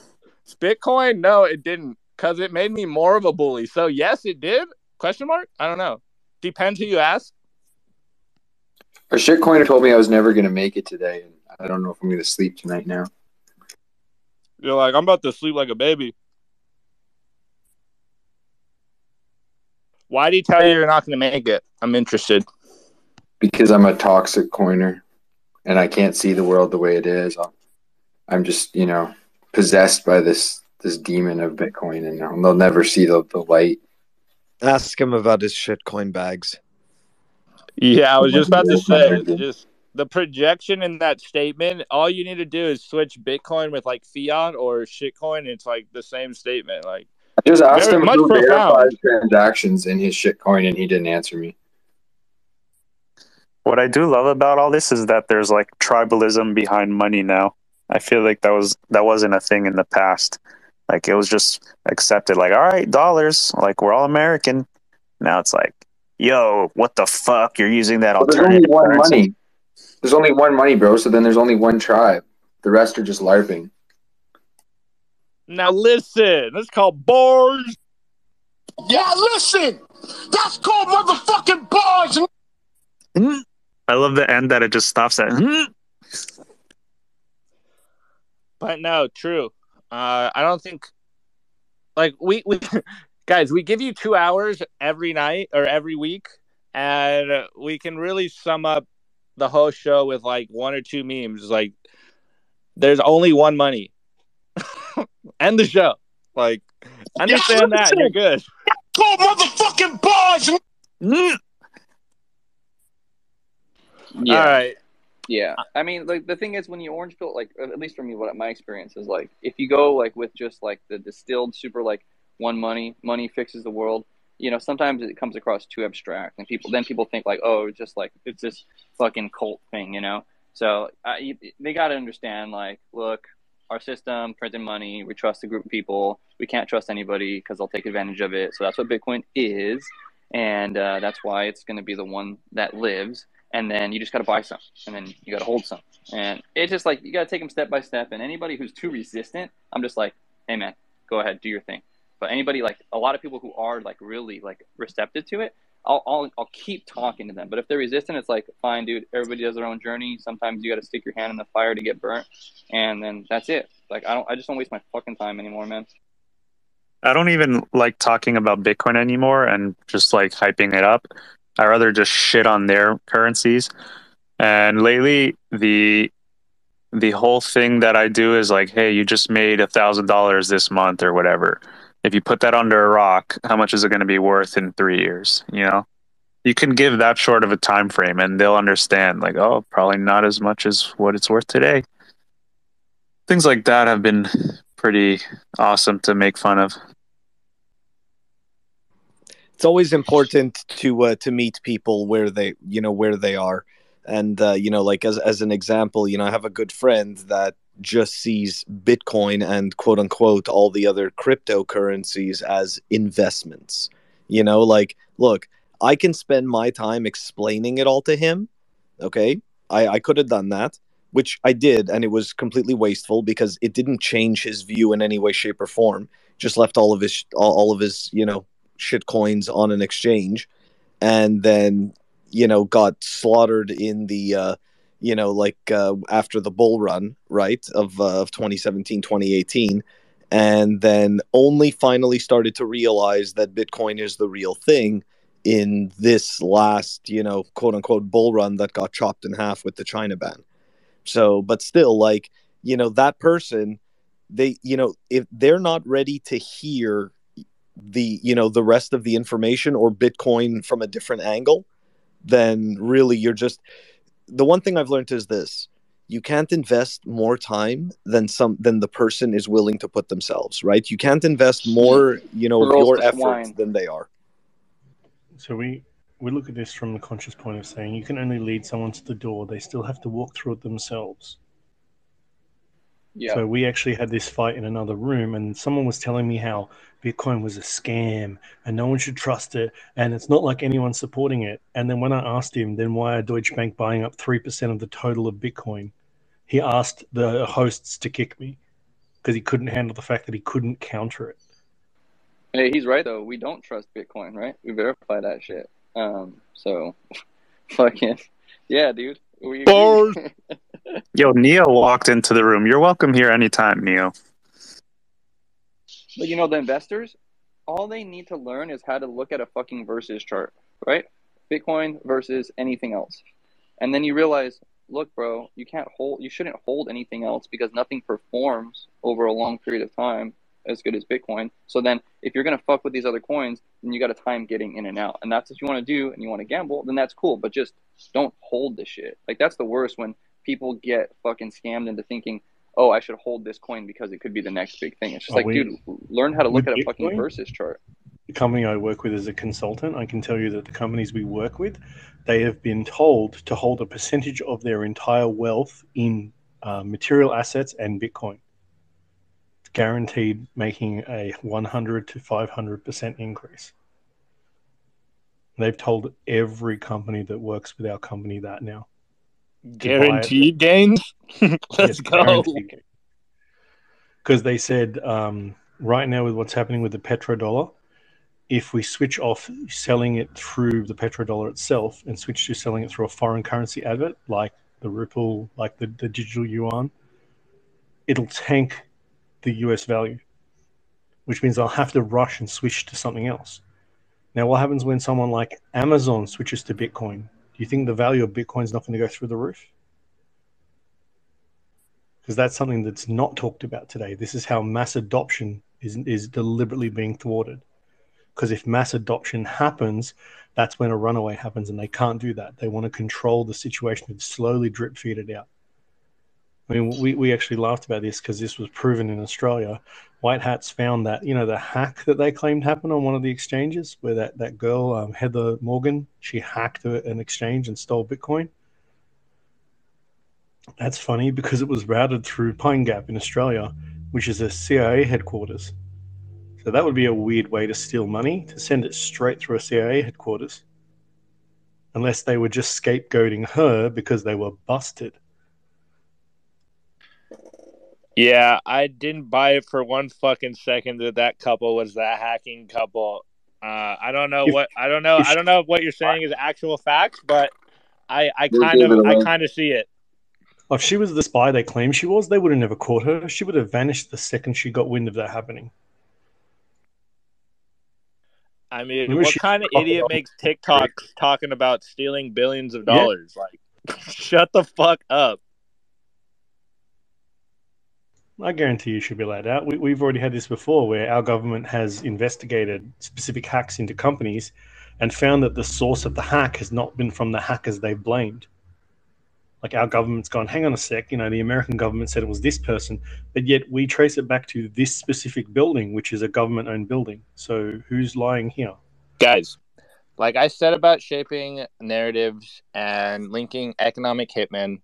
Bitcoin? No, it didn't, because it made me more of a bully. So yes, it did. Question mark? I don't know. Depends who you ask. A shitcoiner told me I was never going to make it today, and I don't know if I'm going to sleep tonight now. You're like, I'm about to sleep like a baby. Why did he tell you you're not going to make it? I'm interested. Because I'm a toxic coiner and I can't see the world the way it is. I'm- I'm just, you know, possessed by this this demon of Bitcoin, and they'll they'll never see the, the light. Ask him about his shitcoin bags. Yeah, I was just about to say, just the projection in that statement. All you need to do is switch Bitcoin with like fiat or shitcoin. It's like the same statement. Like, I just asked Very him much who profound. verifies transactions in his shitcoin, and he didn't answer me. What I do love about all this is that there's like tribalism behind money now. I feel like that was that wasn't a thing in the past. Like it was just accepted. Like, all right, dollars. Like we're all American. Now it's like, yo, what the fuck? You're using that Well, there's only alternative one currency. money. There's only one money, bro. So then there's only one tribe. The rest are just larping. now listen, that's called bars. Yeah, listen. That's called motherfucking bars. Mm-hmm. I love the end that it just stops at. "Hmm." But no, true. Uh, I don't think like we we guys we give you two hours every night or every week, and we can really sum up the whole show with like one or two memes. Like, there's only one money. End the show. Like, understand that. You're good. Call motherfucking bars. Yeah. All right. Yeah, I mean, like the thing is, when you orange pill, like at least for me, what my experience is like, if you go like with just like the distilled super like one money, money fixes the world. You know, sometimes it comes across too abstract, and people then people think like, oh, it's just like it's this fucking cult thing, you know. So uh, they got to understand, like, look, our system, printing money, we trust a group of people. We can't trust anybody because they'll take advantage of it. So that's what Bitcoin is, and uh, that's why it's going to be the one that lives and then you just got to buy some and then you got to hold some. And it's just like you got to take them step by step and anybody who's too resistant i'm just like hey man go ahead do your thing. But anybody like a lot of people who are like really like receptive to it I'll, I'll, I'll keep talking to them. But if they're resistant it's like fine dude everybody does their own journey. Sometimes you got to stick your hand in the fire to get burnt and then that's it. Like i don't i just don't waste my fucking time anymore man. I don't even like talking about Bitcoin anymore and just like hyping it up. I rather just shit on their currencies. And lately, the the whole thing that I do is like, hey, you just made a thousand dollars this month or whatever. If you put that under a rock, how much is it going to be worth in three years? You know, you can give that short of a time frame, and they'll understand. Like, oh, probably not as much as what it's worth today. Things like that have been pretty awesome to make fun of. It's always important to uh, to meet people where they you know where they are. And uh, you know like as as an example you know i have a good friend that just sees bitcoin and quote unquote all the other cryptocurrencies as investments. You know like look i can spend my time explaining it all to him okay? I i could have done that which i did and it was completely wasteful because it didn't change his view in any way shape or form. Just left all of his all, all of his you know shit coins on an exchange and then you know got slaughtered in the uh you know like uh, after the bull run right of uh, of 2017 2018 and then only finally started to realize that bitcoin is the real thing in this last you know quote unquote bull run that got chopped in half with the china ban. So but still like you know that person they you know if they're not ready to hear the you know the rest of the information or bitcoin from a different angle then really you're just the one thing i've learned is this you can't invest more time than some than the person is willing to put themselves right? You can't invest more you know Girls your to efforts than they are. So we we look at this from the conscious point of saying you can only lead someone to the door; they still have to walk through it themselves. yeah. So we actually had this fight in another room, and someone was telling me how Bitcoin was a scam and no one should trust it, and it's not like anyone's supporting it. And then when I asked him, then why are Deutsche Bank buying up three percent of the total of Bitcoin? He asked the hosts to kick me because he couldn't handle the fact that he couldn't counter it. Hey, he's right though. We don't trust Bitcoin, right? We verify that shit. Um, so fucking yeah, dude. We Yo, Neo walked into the room. You're welcome here anytime, Neo. But you know, the investors, all they need to learn is how to look at a fucking versus chart, right? Bitcoin versus anything else. And then you realize, look, bro, you can't hold, you shouldn't hold anything else because nothing performs over a long period of time as good as Bitcoin. So then if you're to fuck with these other coins, then you got to time getting in and out. And that's what you want to do and you want to gamble, then that's cool. But just don't hold the shit. Like, that's the worst when people get fucking scammed into thinking, oh, I should hold this coin because it could be the next big thing. It's just Are like, we- dude, learn how to look at a fucking versus chart. the company I work with as a consultant, I can tell you that the companies we work with, they have been told to hold a percentage of their entire wealth in uh, material assets and Bitcoin. It's guaranteed making a 100 to 500% increase. They've told every company that works with our company that now. Guaranteed gains. Let's go. Because they said um, right now with what's happening with the petrodollar, if we switch off selling it through the petrodollar itself and switch to selling it through a foreign currency advert like the Ripple, like the, the digital yuan, it'll tank the US value, which means I'll have to rush and switch to something else. Now, what happens when someone like Amazon switches to Bitcoin? You think the value of Bitcoin is not going to go through the roof? Because that's something that's not talked about today. This is how mass adoption is, is deliberately being thwarted. Because if mass adoption happens, that's when a runaway happens, and they can't do that. They want to control the situation and slowly drip feed it out. I mean, we, we actually laughed about this because this was proven in Australia. White hats found that, you know, the hack that they claimed happened on one of the exchanges where that, that girl, um, Heather Morgan, she hacked an exchange and stole Bitcoin. That's funny because it was routed through Pine Gap in Australia, which is a CIA headquarters. So that would be a weird way to steal money, to send it straight through a CIA headquarters. Unless they were just scapegoating her because they were busted. Yeah, I didn't buy it for one fucking second that that couple was that hacking couple. Uh, I don't know If- what I don't know. I don't know if what you're saying is actual facts, but I I kind of I kind of see it. If she was the spy they claimed she was, they would have never caught her. She would have vanished the second she got wind of that happening. I mean, Maybe what kind of idiot makes TikTok talking about stealing billions of Yeah. dollars? Like, shut the fuck up. I guarantee you she'll be let out. We, we've already had this before where our government has investigated specific hacks into companies and found that the source of the hack has not been from the hackers they've blamed. Like our government's gone, hang on a sec, you know, the American government said it was this person, but yet we trace it back to this specific building, which is a government owned building. So who's lying here? guys like i said about shaping narratives and linking economic hitmen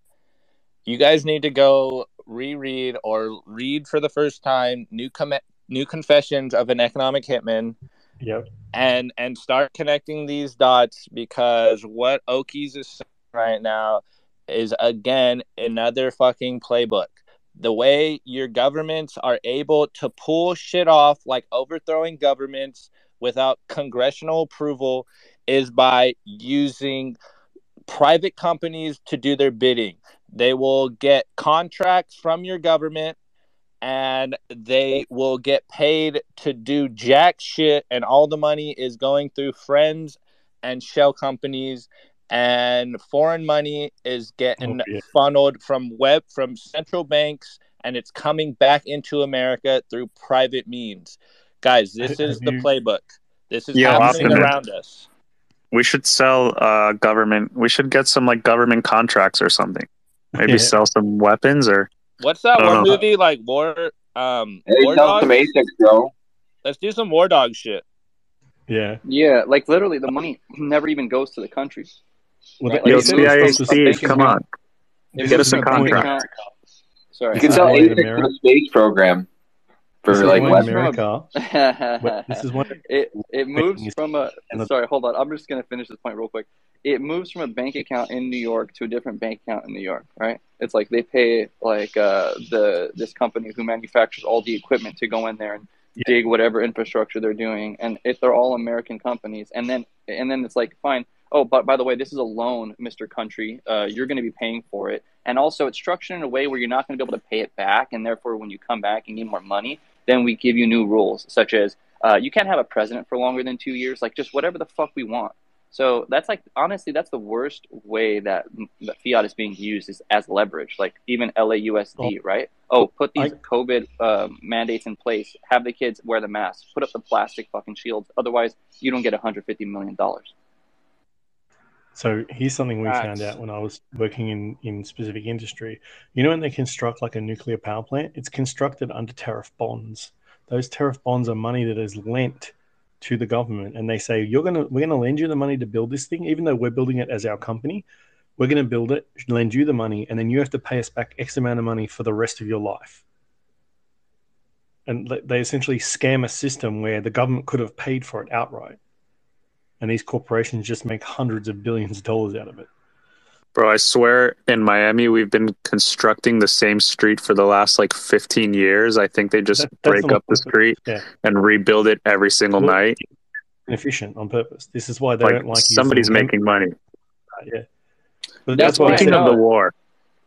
you guys need to go reread or read for the first time new com- new confessions of an economic hitman Yep. and and start connecting these dots because what okies is saying right now is again another fucking playbook the way your governments are able to pull shit off like overthrowing governments without congressional approval is by using private companies to do their bidding. They will get contracts from your government and they will get paid to do jack shit and all the money is going through friends and shell companies and foreign money is getting Oh, yeah. funneled from web from central banks and it's coming back into America through private means. Guys, this is the playbook. This is Yeah, happening Optimus. around us. We should sell uh government. We should get some like government contracts or something. Maybe Yeah. sell some weapons or What's that one know. movie like War um Hey, War sell some ASICs, bro. Let's do some War Dog shit. Yeah. Yeah, like literally, the money never even goes to the country. Well, Right, the Yo, like, ASIC it is goes supposed from to a CIC, bank come on. it Get us a contract. account- Sorry. You can sell is ASICs for the space program for This like why less. in America. What- this is one. it it moves from a sorry hold on i'm just going to finish this point real quick it moves from a bank account in new york to a different bank account in new york right? It's like they pay like uh the this company who manufactures all the equipment to go in there and Yeah. dig whatever infrastructure they're doing and if they're all american companies. And then and then it's like fine. Oh but by the way this is a loan mr country. Uh, you're going to be paying for it. And also it's structured in a way where you're not going to be able to pay it back and therefore when you come back and need more money then we give you new rules such as uh, you can't have a president for longer than two years. Like just whatever the fuck we want so that's like honestly that's the worst way that, that fiat is being used is as leverage like even lausd right? Oh put these I- covid uh, mandates in place. Have the kids wear the masks put up the plastic fucking shields. Otherwise you don't get 150 million dollars. So here's something we found out when I was working in, in specific industry. You know when they construct like a nuclear power plant, it's constructed under tariff bonds. Those tariff bonds are money that is lent to the government, and they say you're gonna we're gonna lend you the money to build this thing, even though we're building it as our company. We're gonna build it, lend you the money, and then you have to pay us back X amount of money for the rest of your life. And they essentially scam a system where the government could have paid for it outright and these corporations just make hundreds of billions of dollars out of it. Bro, I swear in Miami we've been constructing the same street for the last like 15 years. I think they just That- break up the street Yeah. and rebuild it every single Well, night. inefficient on purpose. This is why they Like don't like somebody's using hemp. making money. Yeah, but That's that's why I Speaking of the war,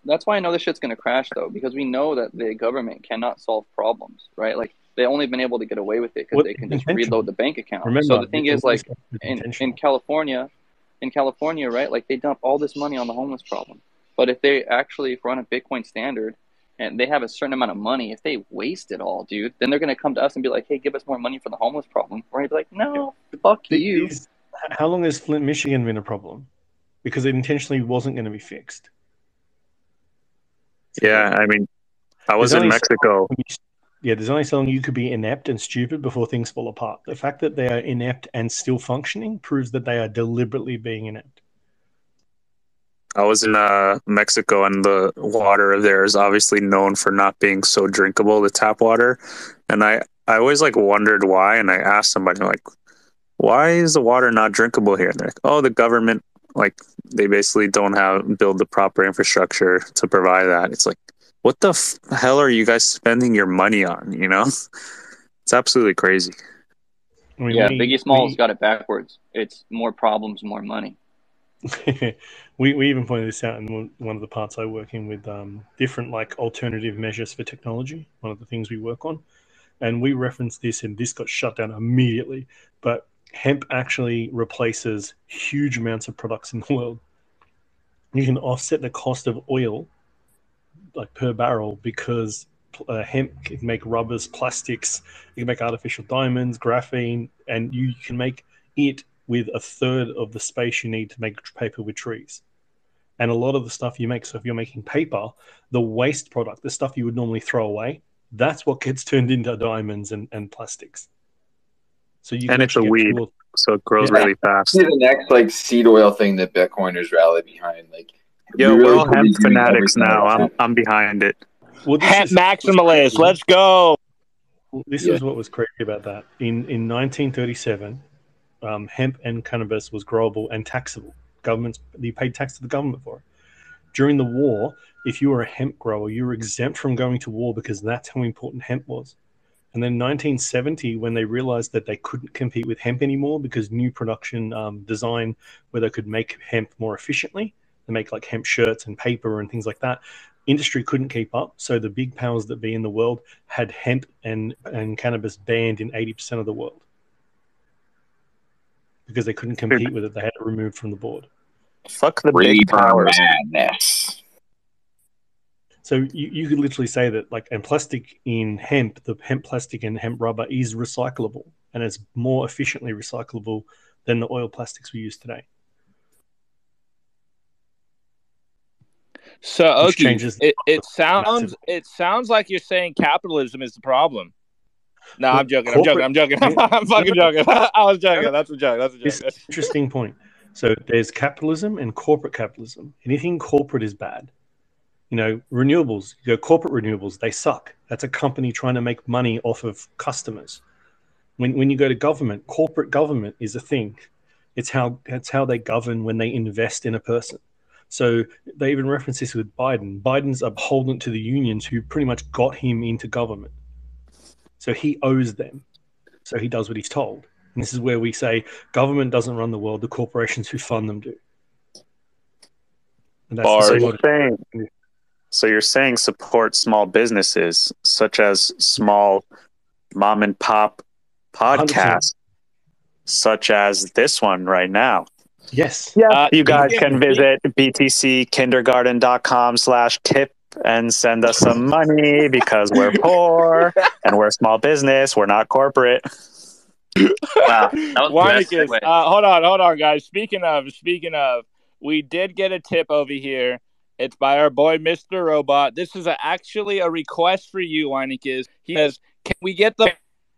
That's why I know this shit's gonna crash though, because we know that the government cannot solve problems, right? Like they only been able to get away with it because they can just reload the bank account. Remember, so the thing is like in, in. California, in California, right? Like they dump all this money on the homeless problem. But if they actually if run a Bitcoin standard and they have a certain amount of money, if they waste it all, dude, then they're gonna come to us and be like, "Hey, give us more money for the homeless problem." We're gonna be like, "No, fuck The- you." these- how long has Flint, Michigan been a problem? Because it intentionally wasn't going to be fixed. yeah, I mean, I was There's in only so Mexico. long you- Yeah, there's only so long you could be inept and stupid before things fall apart. The fact that they are inept and still functioning proves that they are deliberately being inept. I was in uh, Mexico, and the water there is obviously known for not being so drinkable, the tap water. And I, I always like wondered why. And I asked somebody like, "Why is the water not drinkable here?" And they're like, "Oh, the government like they basically don't have build the proper infrastructure to provide that." It's like, what the f- hell are you guys spending your money on? You know, it's absolutely crazy. I mean, Yeah, we- Biggie Smalls we- got it backwards. It's more problems, more money. we we even pointed this out in one- one of the parts I work in with um, different like alternative measures for technology. One of the things we work on, and we referenced this, and this got shut down immediately. But hemp actually replaces huge amounts of products in the world. You can offset the cost of oil, like per barrel, because uh, hemp can make rubbers, plastics, you can make artificial diamonds, graphene, and you can make it with a third of the space you need to make paper with trees. And a lot of the stuff you make, so if you're making paper, the waste product, the stuff you would normally throw away, that's what gets turned into diamonds and, and plastics. So you And it's a weed, cool- so it grows Yeah. really fast. See the next like seed oil thing that Bitcoiners rally behind. Like, Yo, we we're really all could hemp fanatics now. I'm I'm behind it. Well, this Hemp is- maximalist. Let's go. This Yeah. is what was crazy about that. In in 1937, um, hemp and cannabis was growable and taxable. Governments you paid tax to the government for it. During the war, if you were a hemp grower, you were exempt from going to war because that's how important hemp was. And then 1970, when they realized that they couldn't compete with hemp anymore because new production um, design where they could make hemp more efficiently, they make like hemp shirts and paper and things like that. Industry couldn't keep up, so the big powers that be in the world had hemp and, and cannabis banned in 80% of the world because they couldn't compete with it. They had it removed from the board. Fuck the big powers. madness. So you, you could literally say that like and plastic in hemp, the hemp plastic and hemp rubber is recyclable and it's more efficiently recyclable than the oil plastics we use today. So okay, it, it sounds it sounds like you're saying capitalism is the problem. No, Well, I'm joking. I'm joking. I'm joking. I'm fucking joking. I was joking. That's a joke. That's a joke. an interesting point. So there's capitalism and corporate capitalism. Anything corporate is bad. You know, renewables, you go corporate renewables, they suck. That's a company trying to make money off of customers. When when you go to government, corporate government is a thing. It's how it's how they govern when they invest in a person. So they even reference this with Biden. Biden's beholden to the unions who pretty much got him into government. So he owes them. So he does what he's told. And this is where we say government doesn't run the world, the corporations who fund them do. And that's the you're saying, so you're saying support small businesses such as small mom and pop podcasts, such as this one right now. Yes. Yeah. Uh, you guys you can can- visit btckindergarten.com slash tip and send us some money because we're poor and we're a small business. We're not corporate. Wow, that was the best Weinicus, segue. uh, hold on, hold on, guys. Speaking of, speaking of, we did get a tip over here. It's by our boy Mr. Robot. This is a, actually a request for you, Weinicus. He says, "Can we get the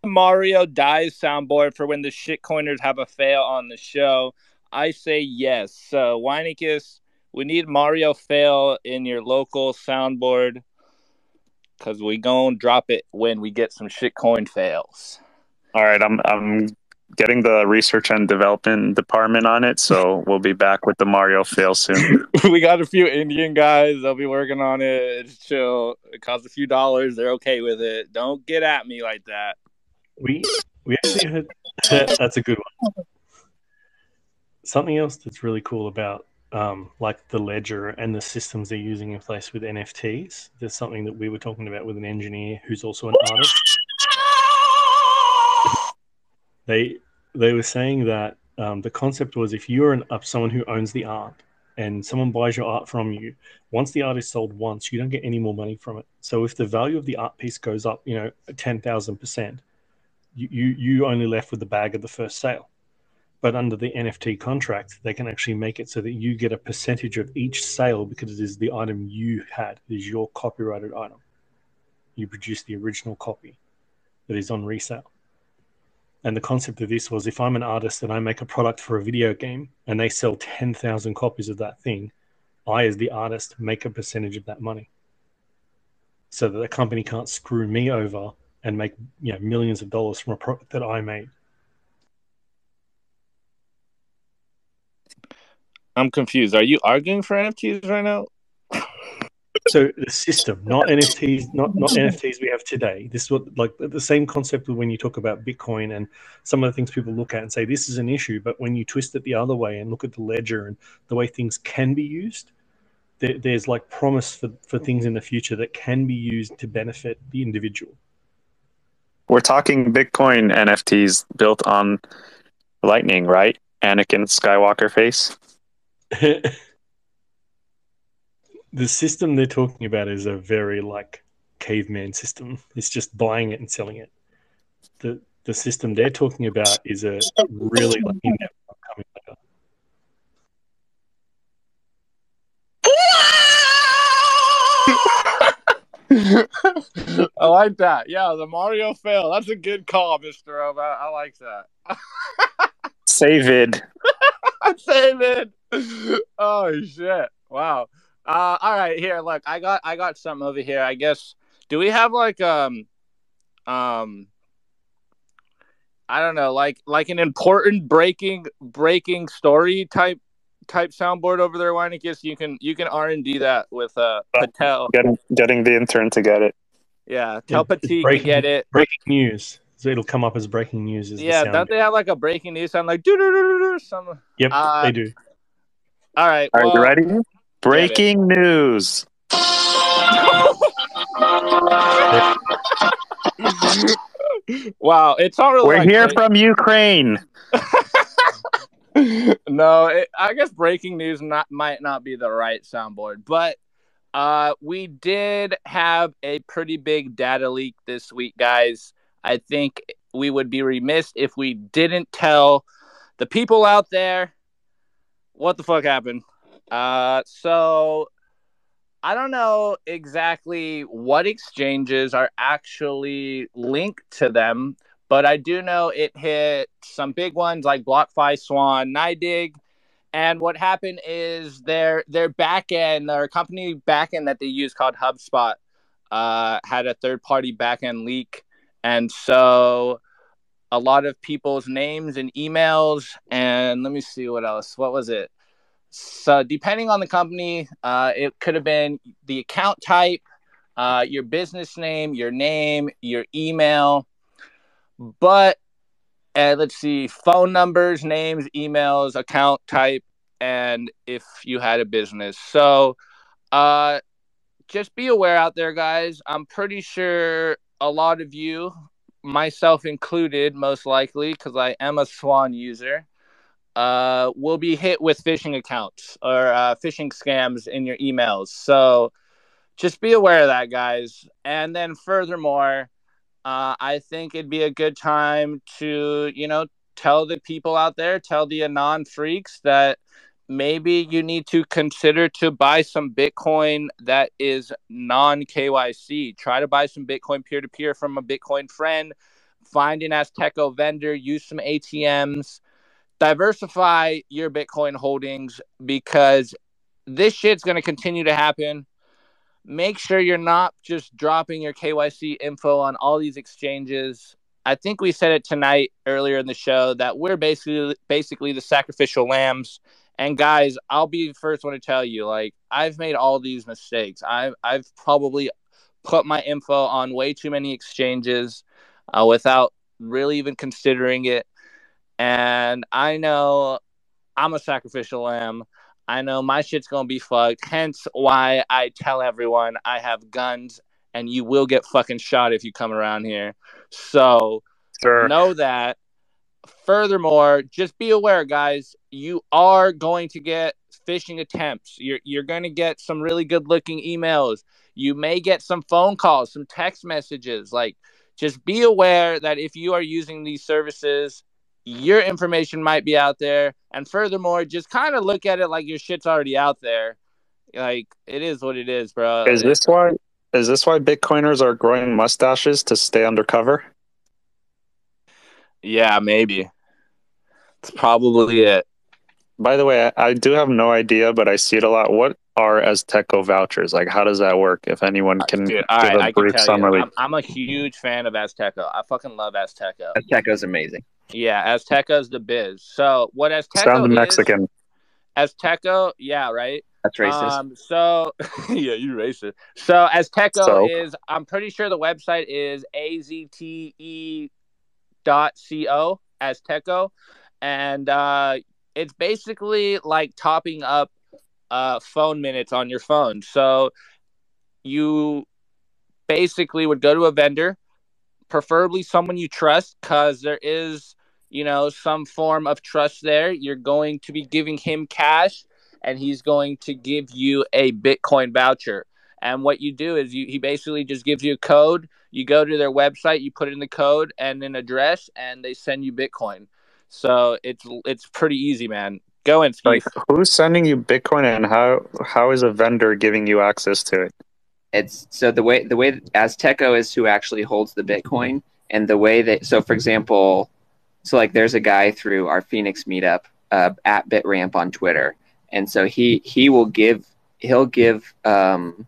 Mario dies soundboard for when the shitcoiners have a fail on the show?" I say yes. So, Weinicus, we need Mario fail in your local soundboard because we gonna drop it when we get some shitcoin fails. All right, I'm I'm getting the research and development department on it, so we'll be back with the Mario fail soon. we got a few Indian guys. They'll be working on it. It's chill. It costs a few dollars. They're okay with it. Don't get at me like that. We we actually heard that's a good one. Something else that's really cool about um, like the ledger and the systems they're using in place with NFTs. There's something that we were talking about with an engineer who's also an artist. They they were saying that um, the concept was if you're an, someone who owns the art and someone buys your art from you, once the art is sold once, you don't get any more money from it. So if the value of the art piece goes up, you know, ten thousand percent, you you only left with the bag of the first sale. But under the NFT contract, they can actually make it so that you get a percentage of each sale because it is the item you had, it is your copyrighted item. You produce the original copy that is on resale. And the concept of this was if I'm an artist and I make a product for a video game and they sell 10,000 copies of that thing, I, as the artist, make a percentage of that money. So that the company can't screw me over and make you know millions of dollars from a product that I made. I'm confused. Are you arguing for NFTs right now? So the system, not NFTs, not not NFTs we have today. This is what like the same concept when you talk about Bitcoin and some of the things people look at and say this is an issue, but when you twist it the other way and look at the ledger and the way things can be used, there, there's like promise for, for things in the future that can be used to benefit the individual. We're talking Bitcoin NFTs built on Lightning, right? Anakin Skywalker face. the system they're talking about is a very like caveman system. It's just buying it and selling it. The the system they're talking about is a really like in-depth upcoming later. I like that. Yeah, the Mario fail. That's a good call, Mister i like that. Save it. Save it. Oh shit! Wow. Uh, all right. Here, look. I got I got something over here. I guess. Do we have like um um I don't know, like like an important breaking breaking story type type soundboard over there, Weinicus? You can you can R and D that with uh Patel. Getting getting the intern to get it. Yeah, tell It's Petit to breaking, get it. Breaking news. So it'll come up as breaking news. Is Yeah, the sound. don't they have like a breaking news sound like do do do do some? Yep, Uh, they do. All right. Are well, you ready? Breaking news. wow, it's not really. We're like here from Ukraine. no, it, I guess breaking news not might not be the right soundboard, but uh, we did have a pretty big data leak this week, guys. I think we would be remiss if we didn't tell the people out there what the fuck happened. Uh, so I don't know exactly what exchanges are actually linked to them, but I do know it hit some big ones like BlockFi, Swan, NYDIG. And what happened is their their backend, their company backend that they use called HubSpot, uh, had a third party backend leak, and so a lot of people's names and emails, and let me see what else. What was it? So depending on the company, uh, it could have been the account type, uh, your business name, your name, your email, but uh, let's see, phone numbers, names, emails, account type, and if you had a business. So, uh, just be aware out there, guys. I'm pretty sure a lot of you, myself included, most likely, because I am a Swan user, uh, will be hit with phishing accounts or uh, phishing scams in your emails. So, just be aware of that, guys. And then, furthermore, uh, I think it'd be a good time to, you know, tell the people out there, tell the anon freaks that maybe you need to consider to buy some Bitcoin that is non KYC. Try to buy some Bitcoin peer to peer from a Bitcoin friend. Find an Azteco vendor. Use some ATMs. Diversify your Bitcoin holdings because this shit's going to continue to happen make sure you're not just dropping your KYC info on all these exchanges. I think we said it tonight earlier in the show that we're basically basically the sacrificial lambs. And guys, I'll be the first one to tell you, like I've made all these mistakes. I've I've probably put my info on way too many exchanges uh, without really even considering it. and I know I'm a sacrificial lamb. I know my shit's gonna be fucked. Hence why I tell everyone I have guns and you will get fucking shot if you come around here. So Sure. know that. Furthermore, just be aware, guys, you are going to get phishing attempts. You're you're going to get some really good looking emails. You may get some phone calls, some text messages. Like just be aware that if you are using these services, your information might be out there. And furthermore, just kind of look at it like your shit's already out there. Like it is what it is, bro. Is this why? Is this why Bitcoiners are growing mustaches to stay undercover? Yeah, maybe. It's probably it. By the way, I, I do have no idea, but I see it a lot. What are Azteco vouchers? Like, how does that work? If anyone can Dude, give all right, a I brief summary. I'm, I'm a huge fan of Azteco. I fucking love Azteco. Azteco's amazing. Yeah, Azteco's the biz. So what Azteco Sounds is, Mexican. Azteco, yeah, right. That's racist. Um, so yeah, you racist. So Azteco So? is, I'm pretty sure the website is azte dot co Azteco, and uh, it's basically like topping up uh, phone minutes on your phone. So you basically would go to a vendor, preferably someone you trust, because there is, you know, some form of trust there. You're going to be giving him cash, and he's going to give you a Bitcoin voucher. And what you do is you, he basically just gives you a code. You go to their website, you put in the code and an address, and they send you Bitcoin. So it's it's pretty easy, man. Go in, Like, who's sending you Bitcoin, and how how is a vendor giving you access to it? It's so the way the way that Azteco is who actually holds the Bitcoin, and the way that so for example, so like there's a guy through our Phoenix meetup uh, at BitRamp on Twitter, and so he he will give he'll give um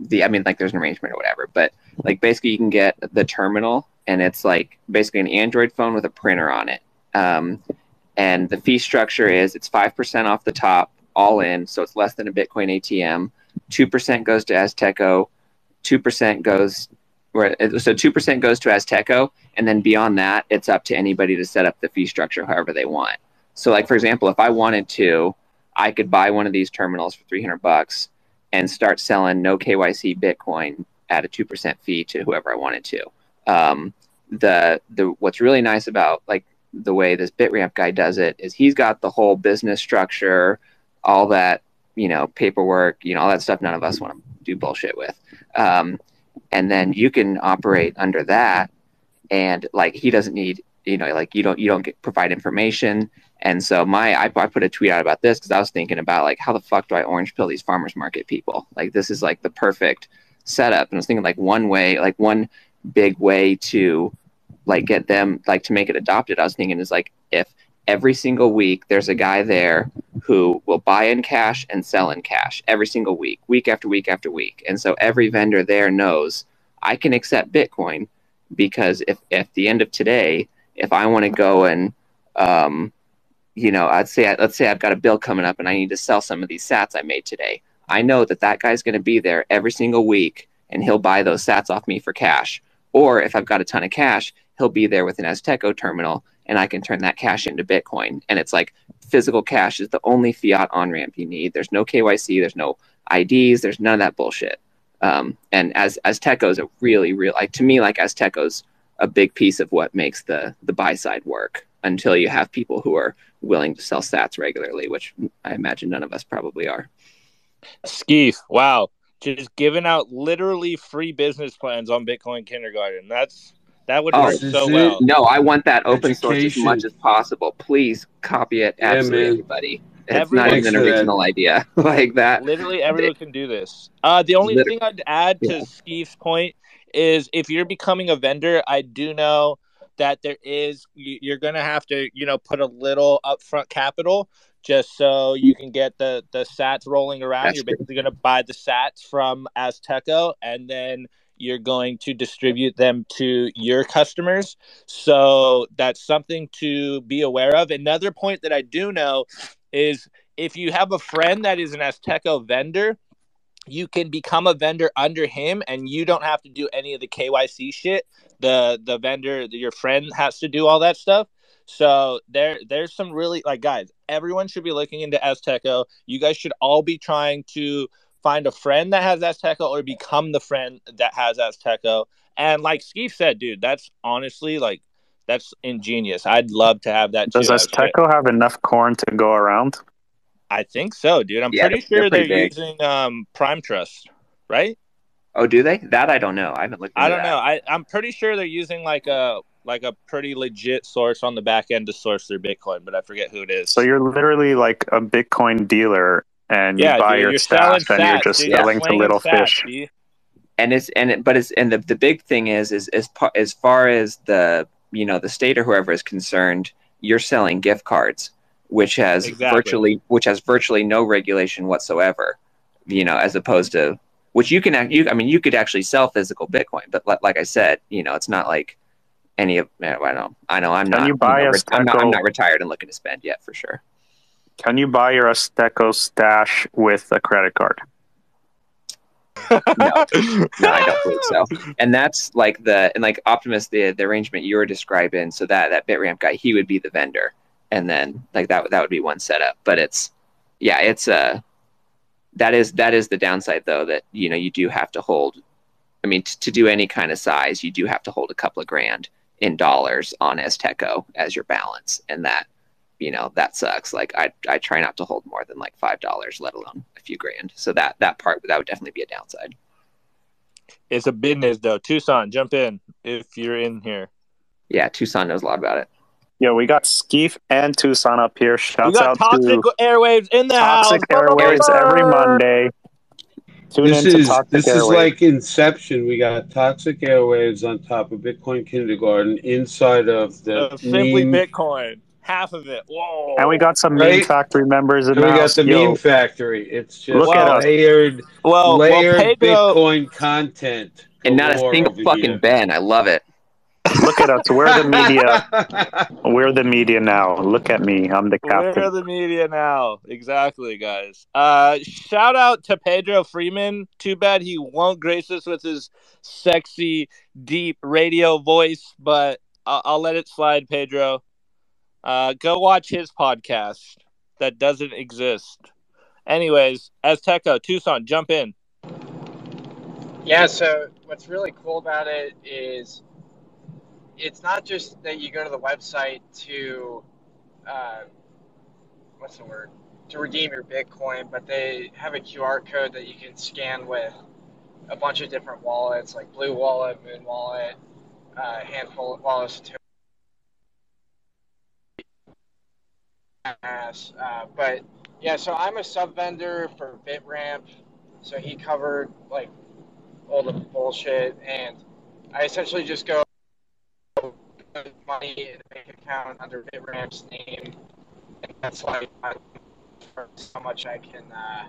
the I mean like there's an arrangement or whatever, but like basically you can get the terminal and it's like basically an Android phone with a printer on it. Um, and the fee structure is it's five percent off the top, all in, so it's less than a Bitcoin ATM. Two percent goes to Azteco, two percent goes where so two percent goes to Azteco, and then beyond that, it's up to anybody to set up the fee structure however they want. So, like for example, if I wanted to, I could buy one of these terminals for three hundred bucks and start selling no KYC Bitcoin at a two percent fee to whoever I wanted to. Um, the the what's really nice about like the way this Bitramp guy does it is he's got the whole business structure, all that you know paperwork, you know all that stuff. None of us want to do bullshit with. Um, and then you can operate under that, and like he doesn't need you know like you don't you don't get provide information. And so my I, I put a tweet out about this because I was thinking about like how the fuck do I orange pill these farmers market people? Like this is like the perfect setup. And I was thinking like one way, like one big way to like get them like to make it adopted. I was thinking is like if every single week there's a guy there who will buy in cash and sell in cash every single week, week after week after week. And so every vendor there knows I can accept Bitcoin because if at the end of today, if I want to go and um, you know, I'd say let's say I've got a bill coming up and I need to sell some of these sats I made today. I know that that guy's going to be there every single week and he'll buy those sats off me for cash. Or if I've got a ton of cash, he'll be there with an Azteco terminal and I can turn that cash into Bitcoin. And it's like physical cash is the only fiat on ramp you need. There's no KYC, there's no IDs, there's none of that bullshit. Um, and as Azteco is a really, real like to me, like Azteco's a big piece of what makes the the buy side work until you have people who are willing to sell sats regularly, which I imagine none of us probably are. Skeef, wow. Just giving out literally free business plans on Bitcoin kindergarten. That's that would Oh, work so well. No, I want that open source as much as possible. Please copy it, Yeah, absolutely man. everybody. It's Everyone- not even an for that. original idea like that. Literally everyone can do this. Uh, the only thing I'd add to Yeah. Skeef's point is if you're becoming a vendor, I do know that there is you- you're gonna have to you know put a little upfront capital just so you can get the the sats rolling around. That's you're basically gonna buy the sats from Azteco and then you're going to distribute them to your customers. So that's something to be aware of. Another point that I do know is if you have a friend that is an Azteco vendor, you can become a vendor under him and you don't have to do any of the KYC shit. The the vendor, your friend has to do all that stuff. So there, there's some really like guys. Everyone should be looking into Azteco. You guys should all be trying to find a friend that has Azteco or become the friend that has Azteco. And like Skeef said, dude, that's honestly like that's ingenious. I'd love to have that. Does too. Azteco have enough corn to go around? I think so, dude. I'm Yeah, pretty they're sure they're pretty big. using um, Prime Trust, right? Oh, do they? That I don't know. I haven't looked. Into I don't that. know. I, I'm pretty sure they're using like a like a pretty legit source on the back end to source their Bitcoin, but I forget who it is. So you're literally like a Bitcoin dealer, and you yeah, buy dude, your you're selling and you're just dude. You're selling to little sats, fish. B. and it's and it, but it's and the, the big thing is is as par, as far as the you know the state or whoever is concerned you're selling gift cards which has Exactly. virtually which has virtually no regulation whatsoever you know as opposed to which you can act- you I mean you could actually sell physical bitcoin but like, like I said you know it's not like any of I don't know I know I'm Can not you buy know, a ret- I'm not I'm not retired and looking to spend yet for sure Can you buy your Azteco stash with a credit card? no, no, I don't believe so. And that's like the and like Optimus, the the arrangement you were describing. So that that Bitramp guy, he would be the vendor, and then like that that would be one setup. But it's yeah, it's uh that is that is the downside though that you know you do have to hold. I mean, t- to do any kind of size, you do have to hold a couple of grand in dollars on Azteco as your balance, and that you know that sucks. Like I I try not to hold more than like five dollars, let alone a few grand. So that that part that would definitely be a downside. It's a business though. Tucson, jump in if you're in here. Yeah, Tucson knows a lot about it. Yo, we got Skeef and Tucson up here. We Shouts got out toxic to airwaves in the house. Toxic house. Airwaves every Monday. Tune This in to is Toxic this is like Inception. We got Toxic Airwaves on top of Bitcoin Kindergarten inside of the Uh, simply meme. Bitcoin, half of it. Whoa! and we got some Right? Meme Factory members in And we the got house. the Yo, meme factory. It's just Look at us. layered, well, layered well, Pedro, Bitcoin content. And not a single fucking here. Ben. I love it. Look at us. We're the media. We're the media now. Look at me. I'm the captain. We're captain. the media now. Exactly, guys. Uh, shout out to Pedro Freeman. Too bad he won't grace us with his sexy, deep radio voice, but I'll, I'll let it slide, Pedro. Uh, go watch his podcast that doesn't exist. Anyways, Azteco, Tucson, jump in. Yeah, so what's really cool about it is it's not just that you go to the website to, uh, what's the word, to redeem your Bitcoin, but they have a QR code that you can scan with a bunch of different wallets like Blue Wallet, Muun Wallet, uh, handful of wallets to. Uh, but yeah, so I'm a sub vendor for BitRamp, so he covered like all the bullshit, and I essentially just go money in a bank account under BitRamp's name, and that's like uh, how much I can uh,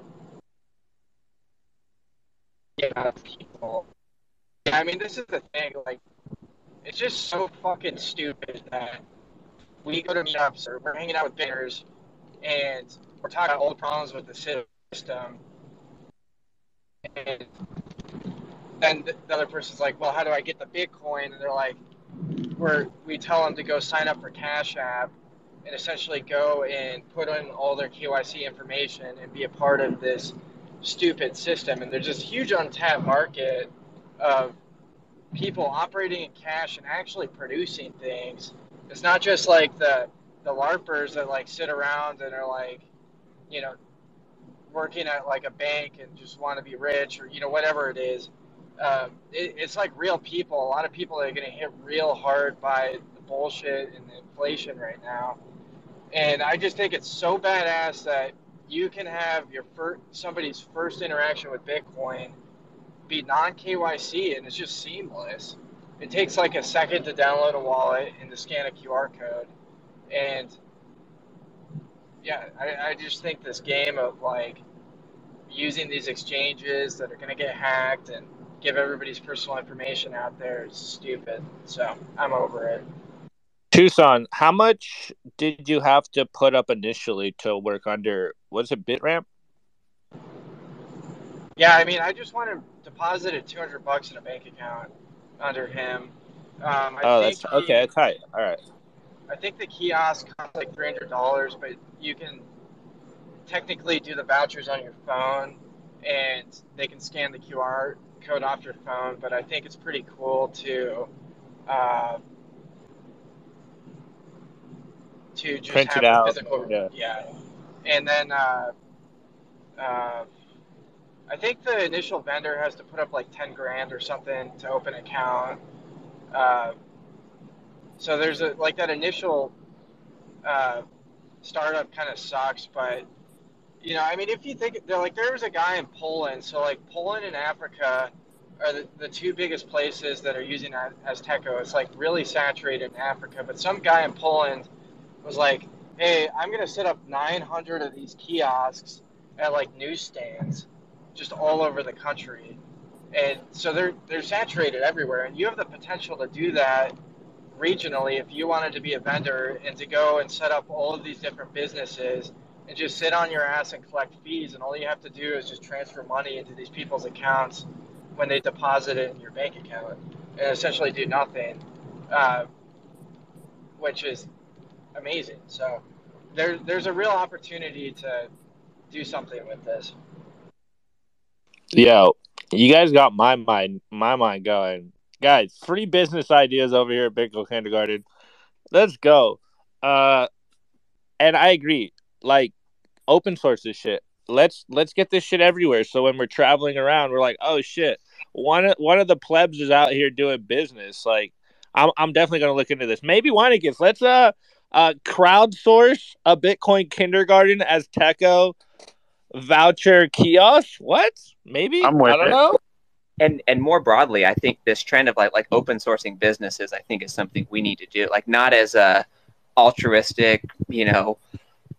get out of people. Yeah, I mean, this is the thing. Like, it's just so fucking stupid that we go to meetups or we're hanging out with bears, and we're talking about the problems with the system, and then the the other person's like, "Well, how do I get the Bitcoin?" And they're like, "We're we tell them to go sign up for Cash App and essentially go and put in all their KYC information and be a part of this stupid system." And there's this huge untapped market of people operating in cash and actually producing things. It's not just like the the larpers that like sit around and are like, you know, working at like a bank and just want to be rich or you know whatever it is. Um, it, it's like real people. A lot of people are going to hit real hard by the bullshit and the inflation right now. And I just think it's so badass that you can have your first somebody's first interaction with Bitcoin be non KYC and it's just seamless. It takes like a second to download a wallet and to scan a QR code. And yeah, I, I just think this game of like using these exchanges that are going to get hacked and give everybody's personal information out there is stupid. So I'm over it. Tucson, how much did you have to put up initially to work under? Was it BitRamp? Yeah, I mean, I just want to deposit 200 bucks in a bank account under him. Um, I Oh, think that's he- okay. Tight. All right. I think think the kiosk costs like three hundred dollars, but you can technically do the vouchers on your phone, and they can scan the QR code off your phone. But I think it's pretty cool to uh, to just Print have it out. physical, Yeah. And then uh, uh, I think the initial vendor has to put up like ten grand or something to open an account. Uh, so there's a like that initial uh, startup kind of sucks, but you know, I mean, if you think like there was a guy in Poland, so like Poland and Africa are the, the two biggest places that are using Az- Azteco. It's like really saturated in Africa, but some guy in Poland was like, "Hey, I'm gonna set up 900 of these kiosks at like newsstands, just all over the country." And so they're they're saturated everywhere, and you have the potential to do that regionally if you wanted to be a vendor and to go and set up all of these different businesses and just sit on your ass and collect fees and all you have to do is just transfer money into these people's accounts when they deposit it in your bank account and essentially do nothing uh, which is amazing so there, there's a real opportunity to do something with this Yo, you guys got my mind my mind going. Guys, free business ideas over here at Bitcoin Kindergarten. Let's go. Uh and I agree. Like open source this shit. Let's let's get this shit everywhere. So when we're traveling around, we're like, oh shit, one of one of the plebs is out here doing business. Like I'm I'm definitely gonna look into this. Maybe Weinicus, let's uh uh crowdsource a Bitcoin kindergarten Azteco voucher kiosk. What? Maybe? I'm with I don't it. know. and and more broadly, I think this trend of like like open sourcing businesses, I think is something we need to do. Like not as a altruistic, you know,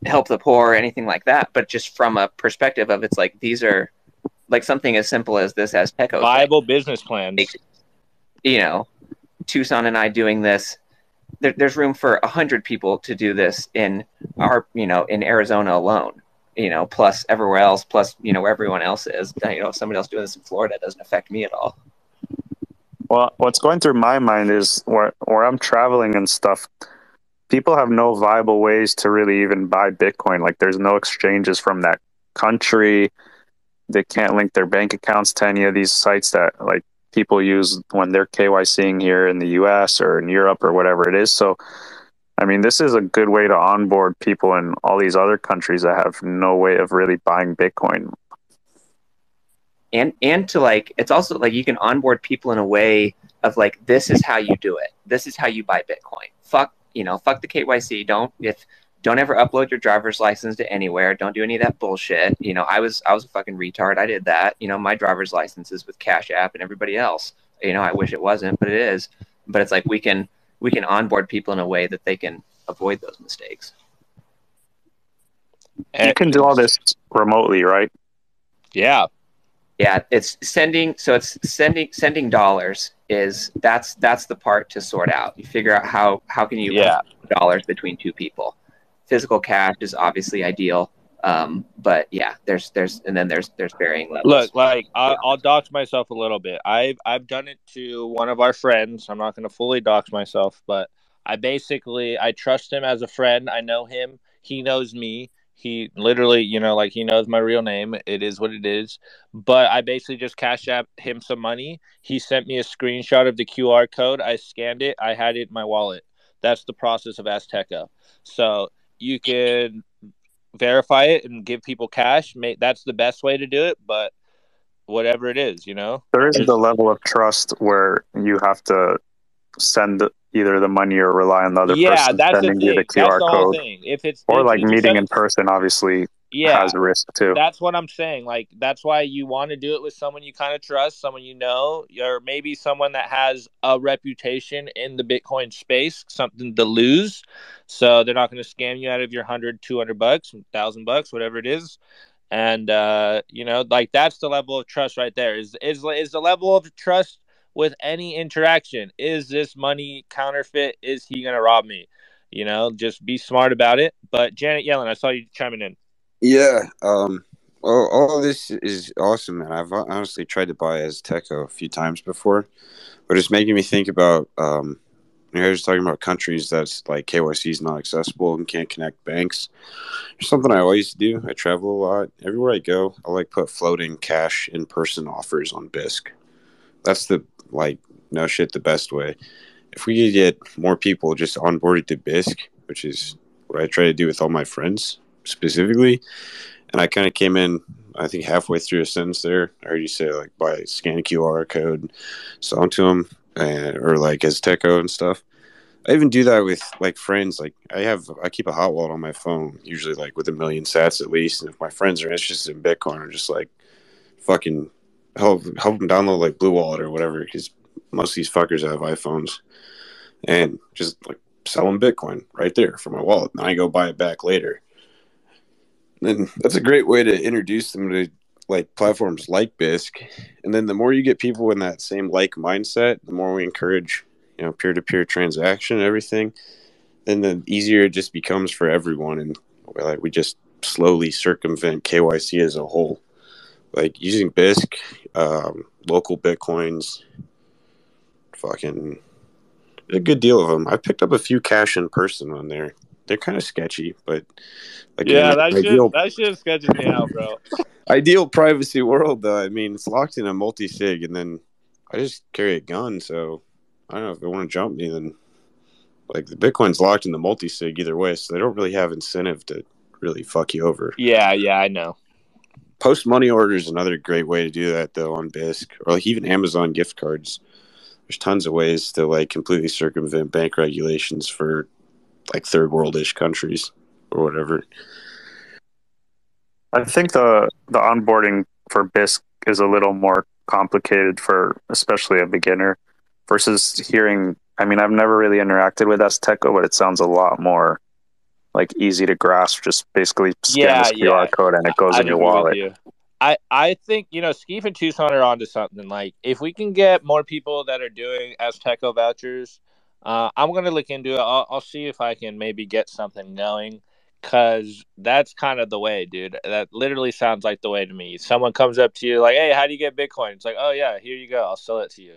help the poor or anything like that, but just from a perspective of it's like these are like something as simple as this Azteco. Viable business plans. You know, Tucson and I doing this. There, there's room for a hundred people to do this in our, you know, in Arizona alone. You know, plus everywhere else, plus you know where everyone else is. You know, if somebody else doing this in Florida doesn't affect me at all. Well, what's going through my mind is where where I'm traveling and stuff. People have no viable ways to really even buy Bitcoin. Like, there's no exchanges from that country. They can't link their bank accounts to any of these sites that like people use when they're KYCing here in the U.S. or in Europe or whatever it is. So, I mean, this is a good way to onboard people in all these other countries that have no way of really buying Bitcoin. and and to like it's also like you can onboard people in a way of like this is how you do it this is how you buy bitcoin fuck you know fuck the kyc don't if don't ever upload your driver's license to anywhere. Don't do any of that bullshit. You know i was i was a fucking retard. I did that. You know my driver's license is with cash app and everybody else. You know i wish it wasn't but it is. But it's like we can we can onboard people in a way that they can avoid those mistakes. You can do all this remotely, right? Yeah. Yeah, it's sending. So it's sending sending dollars is that's that's the part to sort out. You figure out how how can you Yeah. dollars between two people. Physical cash is obviously ideal, um, but yeah, there's there's and then there's there's varying levels. Look, like I'll, I'll dox myself a little bit. I've I've done it to one of our friends. I'm not going to fully dox myself, but I basically I trust him as a friend. I know him. He knows me. He literally, you know, like he knows my real name. It is what it is. But I basically just cash app him some money. He sent me a screenshot of the QR code. I scanned it. I had it in my wallet. That's the process of Azteco. So you can verify it and give people cash. That's the best way to do it. But whatever it is, you know. There is the level of trust where you have to send either the money or rely on the other Yeah, person that's the sending you the. QR That's the code. thing. If it's or if like meeting in person, obviously Yeah. has a risk too. That's what I'm saying. Like that's why you want to do it with someone you kind of trust, someone you know, or maybe someone that has a reputation in the Bitcoin space, something to lose. So they're not going to scam you out of your 100, 200 bucks, 1000 bucks, whatever it is. And uh, you know, like that's the level of trust right there. Is is is the level of trust with any interaction. Is this money counterfeit? Is he going to rob me? You know, just be smart about it. But Janet Yellen, I saw you chiming in. Yeah. Um. All, this is awesome, man. I've honestly tried to buy Azteco a few times before, but it's making me think about um, you was talking about countries that's like KYC is not accessible and can't connect banks. Something I always do. I travel a lot. Everywhere I go, I like put floating cash in person offers on Bisq. That's the like no shit the best way. If we could get more people just onboarded to Bisq, which is what I try to do with all my friends specifically, and I kind of came in I think halfway through a sentence there, I heard you say like by scan a QR code, sell to them, and, or like Azteco and stuff. I even do that with like friends. Like I have, I keep a hot wallet on my phone, usually like with a million sats at least. And if my friends are interested in Bitcoin, I'm just like, fucking help help them download like Blue Wallet or whatever, because most of these fuckers have iPhones, and just like sell them Bitcoin right there for my wallet. And I go buy it back later then that's a great way to introduce them to like platforms like Bisq. And then the more you get people in that same like mindset, the more we encourage, you know, peer to peer transaction and everything, then the easier it just becomes for everyone. And like we just slowly circumvent KYC as a whole. Like using Bisq, um, local Bitcoins, fucking a good deal of them. I picked up a few cash in person on there they're kind of sketchy, but like yeah, that ideal, shit that shit sketches me out, bro. ideal privacy world, though. I mean, it's locked in a multi sig, and then I just carry a gun, so I don't know if they want to jump me. Then like the Bitcoin's locked in the multi sig either way, so they don't really have incentive to really fuck you over. Yeah, yeah, I know. Post money order is another great way to do that, though, on Bisq or like even Amazon gift cards. There's tons of ways to like completely circumvent bank regulations for like third worldish countries or whatever. I think the the onboarding for Bisq is a little more complicated for especially a beginner versus hearing I mean I've never really interacted with Azteco, but it sounds a lot more like easy to grasp. Just basically scan yeah, this QR yeah. code and it goes I in your wallet. you. I, I think you know Skeef and Tucson are onto something. Like if we can get more people that are doing Azteco vouchers, uh, I'm gonna look into it. I'll, I'll see if I can maybe get something going, cause that's kind of the way, dude. That literally sounds like the way to me. Someone comes up to you like, "Hey, how do you get Bitcoin?" It's like, "Oh yeah, here you go. I'll sell it to you."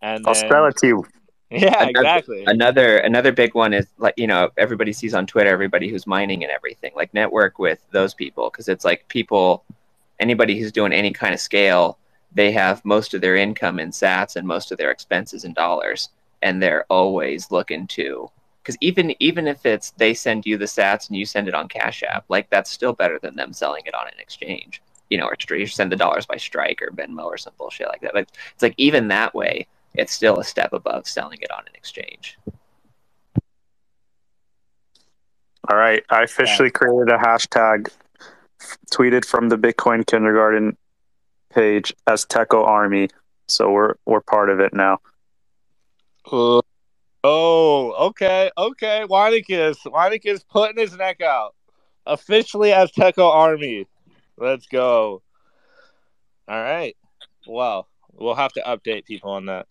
And I'll then, spell it to you. Yeah, Another- exactly. Another another big one is like you know everybody sees on Twitter everybody who's mining and everything. Like network with those people because it's like people, anybody who's doing any kind of scale, they have most of their income in Sats and most of their expenses in dollars, and they're always looking to. Because even even if it's they send you the Sats and you send it on Cash App, like that's still better than them selling it on an exchange. You know, or send the dollars by Strike or Venmo or some bullshit like that. But it's like even that way, it's still a step above selling it on an exchange. All right, I officially created a hashtag tweeted from the Bitcoin Kindergarten page Azteco Army. So we're we're part of it now. Uh, oh, okay, okay. Weinicus, Weinicus putting his neck out officially Azteco Army. Let's go. All right. Well, we'll have to update people on that.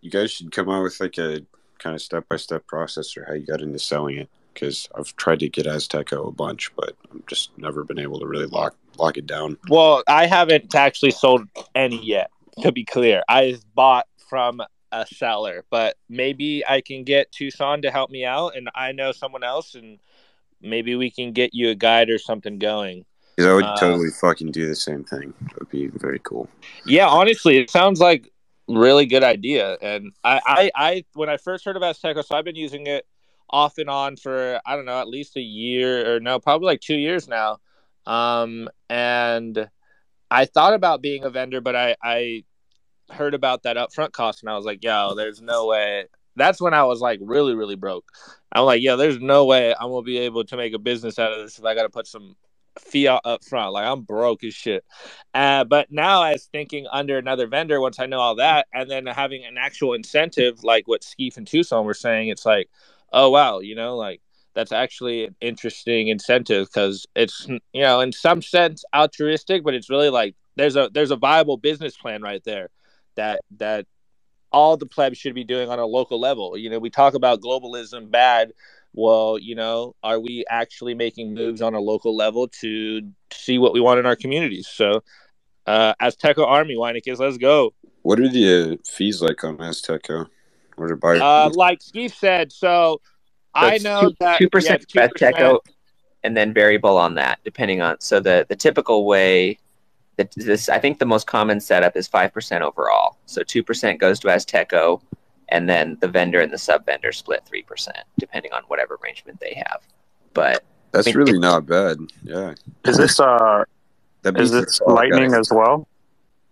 You guys should come out with like a kind of step by step process or how you got into selling it. Because I've tried to get Azteco a bunch, but I've just never been able to really lock lock it down. Well, I haven't actually sold any yet. To be clear, I've bought from a seller, but maybe I can get Tucson to help me out, and I know someone else, and maybe we can get you a guide or something going. Because I would Uh, totally fucking do the same thing. It would be very cool. Yeah, honestly, it sounds like really good idea. And I, I, I when I first heard about Azteco, so I've been using it off and on for I don't know, at least a year or no, probably like two years now. Um, and I thought about being a vendor, but I, I heard about that upfront cost, and I was like, yo, there's no way. That's when I was like really, really broke. I'm like, yo, there's no way I'm gonna be able to make a business out of this if I got to put some fiat up front. Like I'm broke as shit. Uh, but now I was thinking under another vendor once I know all that, and then having an actual incentive like what Skeef and Tucson were saying, it's like, oh wow, you know, like that's actually an interesting incentive because it's you know in some sense altruistic, but it's really like there's a there's a viable business plan right there that that all the plebs should be doing on a local level. You know, we talk about globalism bad. Well, you know, are we actually making moves on a local level to see what we want in our communities? So, uh, Azteco Army, Weinicus, let's go. What are the uh, fees like on Azteco? Or to buy Uh, like Steve said, so, I know that two percent yeah, Beth 2%. Teco, and then variable on that, depending on. So the the typical way that this, I think the most common setup is five percent overall. So two percent goes to Azteco, and then the vendor and the sub vendor split three percent, depending on whatever arrangement they have. But That's I mean, really not bad. Yeah. Is this uh That is beats this lightning Guys. as well?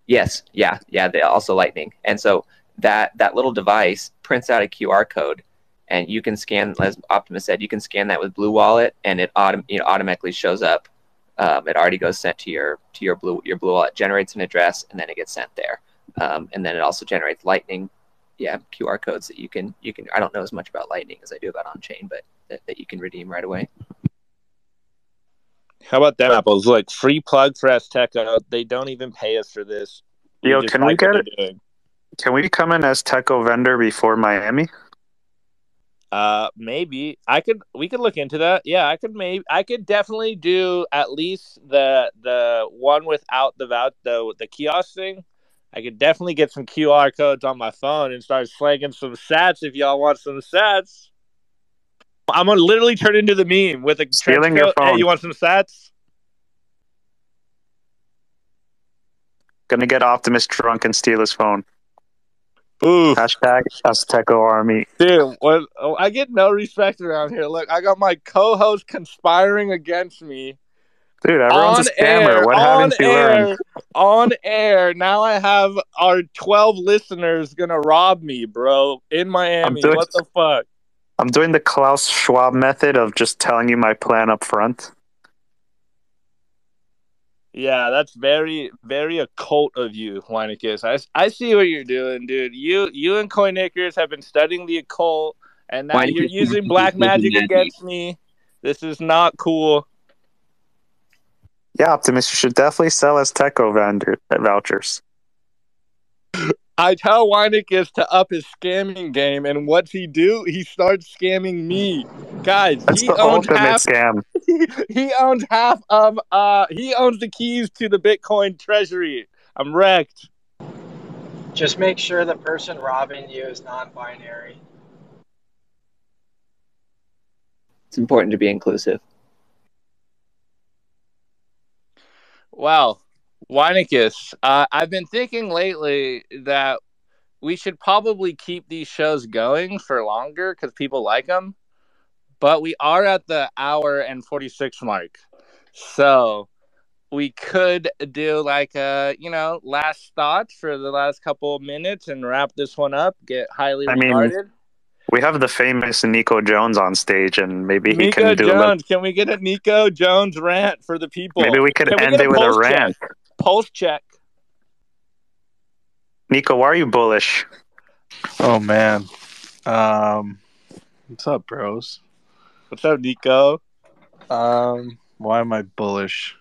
Yes, yeah, yeah. They also Lightning, and so that that little device prints out a QR code, and you can scan. As Optimus said, you can scan that with Blue Wallet, and it autom- you know, automatically shows up. Um, it already goes sent to your to your Blue your Blue Wallet, generates an address, and then it gets sent there. Um, and then it also generates Lightning, yeah, QR codes that you can you can. I don't know as much about Lightning as I do about on chain, but that, that you can redeem right away. How about them apples? Like free plug for Azteco. They don't even pay us for this. Yo, just can we like what get they're. Can we come in Azteco vendor before Miami? Uh, maybe I could. We could look into that. Yeah, I could. Maybe I could definitely do at least the the one without the vouch the the kiosk thing. I could definitely get some QR codes on my phone and start slanging some sats if y'all want some sats. I'm gonna literally turn into the meme with a Stealing your coat. Hey, phone. you want some sats? Gonna get Optimus drunk and steal his phone. Ooh. Hashtag Azteco Army. Dude, what, oh, I get no respect around here. Look, I got my co-host conspiring against me. Dude, everyone's on a scammer. air, what on haven't you air, learned? on air. Now I have our 12 listeners gonna rob me, bro, in Miami. doing- What the fuck? I'm doing the Klaus Schwab method of just telling you my plan up front. Yeah, that's very, very occult of you, Weinicus. I, I see what you're doing, dude. You, you and Coinickers have been studying the occult, and now Weinicus you're using black magic magic. against me. This is not cool. Yeah, Optimus, you should definitely sell Azteco vendor vouchers. I tell Weinicus to up his scamming game, and what's he do? He starts scamming me, guys. That's he the owns ultimate half. scam. he owns half of. Uh, he owns the keys to the Bitcoin treasury. I'm wrecked. Just make sure the person robbing you is non-binary. It's important to be inclusive. Wow, Weinicus. Uh, I've been thinking lately that we should probably keep these shows going for longer because people like them. But we are at the hour and 46 mark. So we could do like a, you know, last thoughts for the last couple of minutes and wrap this one up, get highly I mean, regarded. We have the famous Nico Jones on stage, and maybe he Nico can do. a little- Jones. Can we get a Nico Jones rant for the people? Maybe we could Can end get it with a pulse check? rant. Pulse check. Nico, why are you bullish? Oh man. Um what's up, bros? What's up, Nico? Um why am I bullish?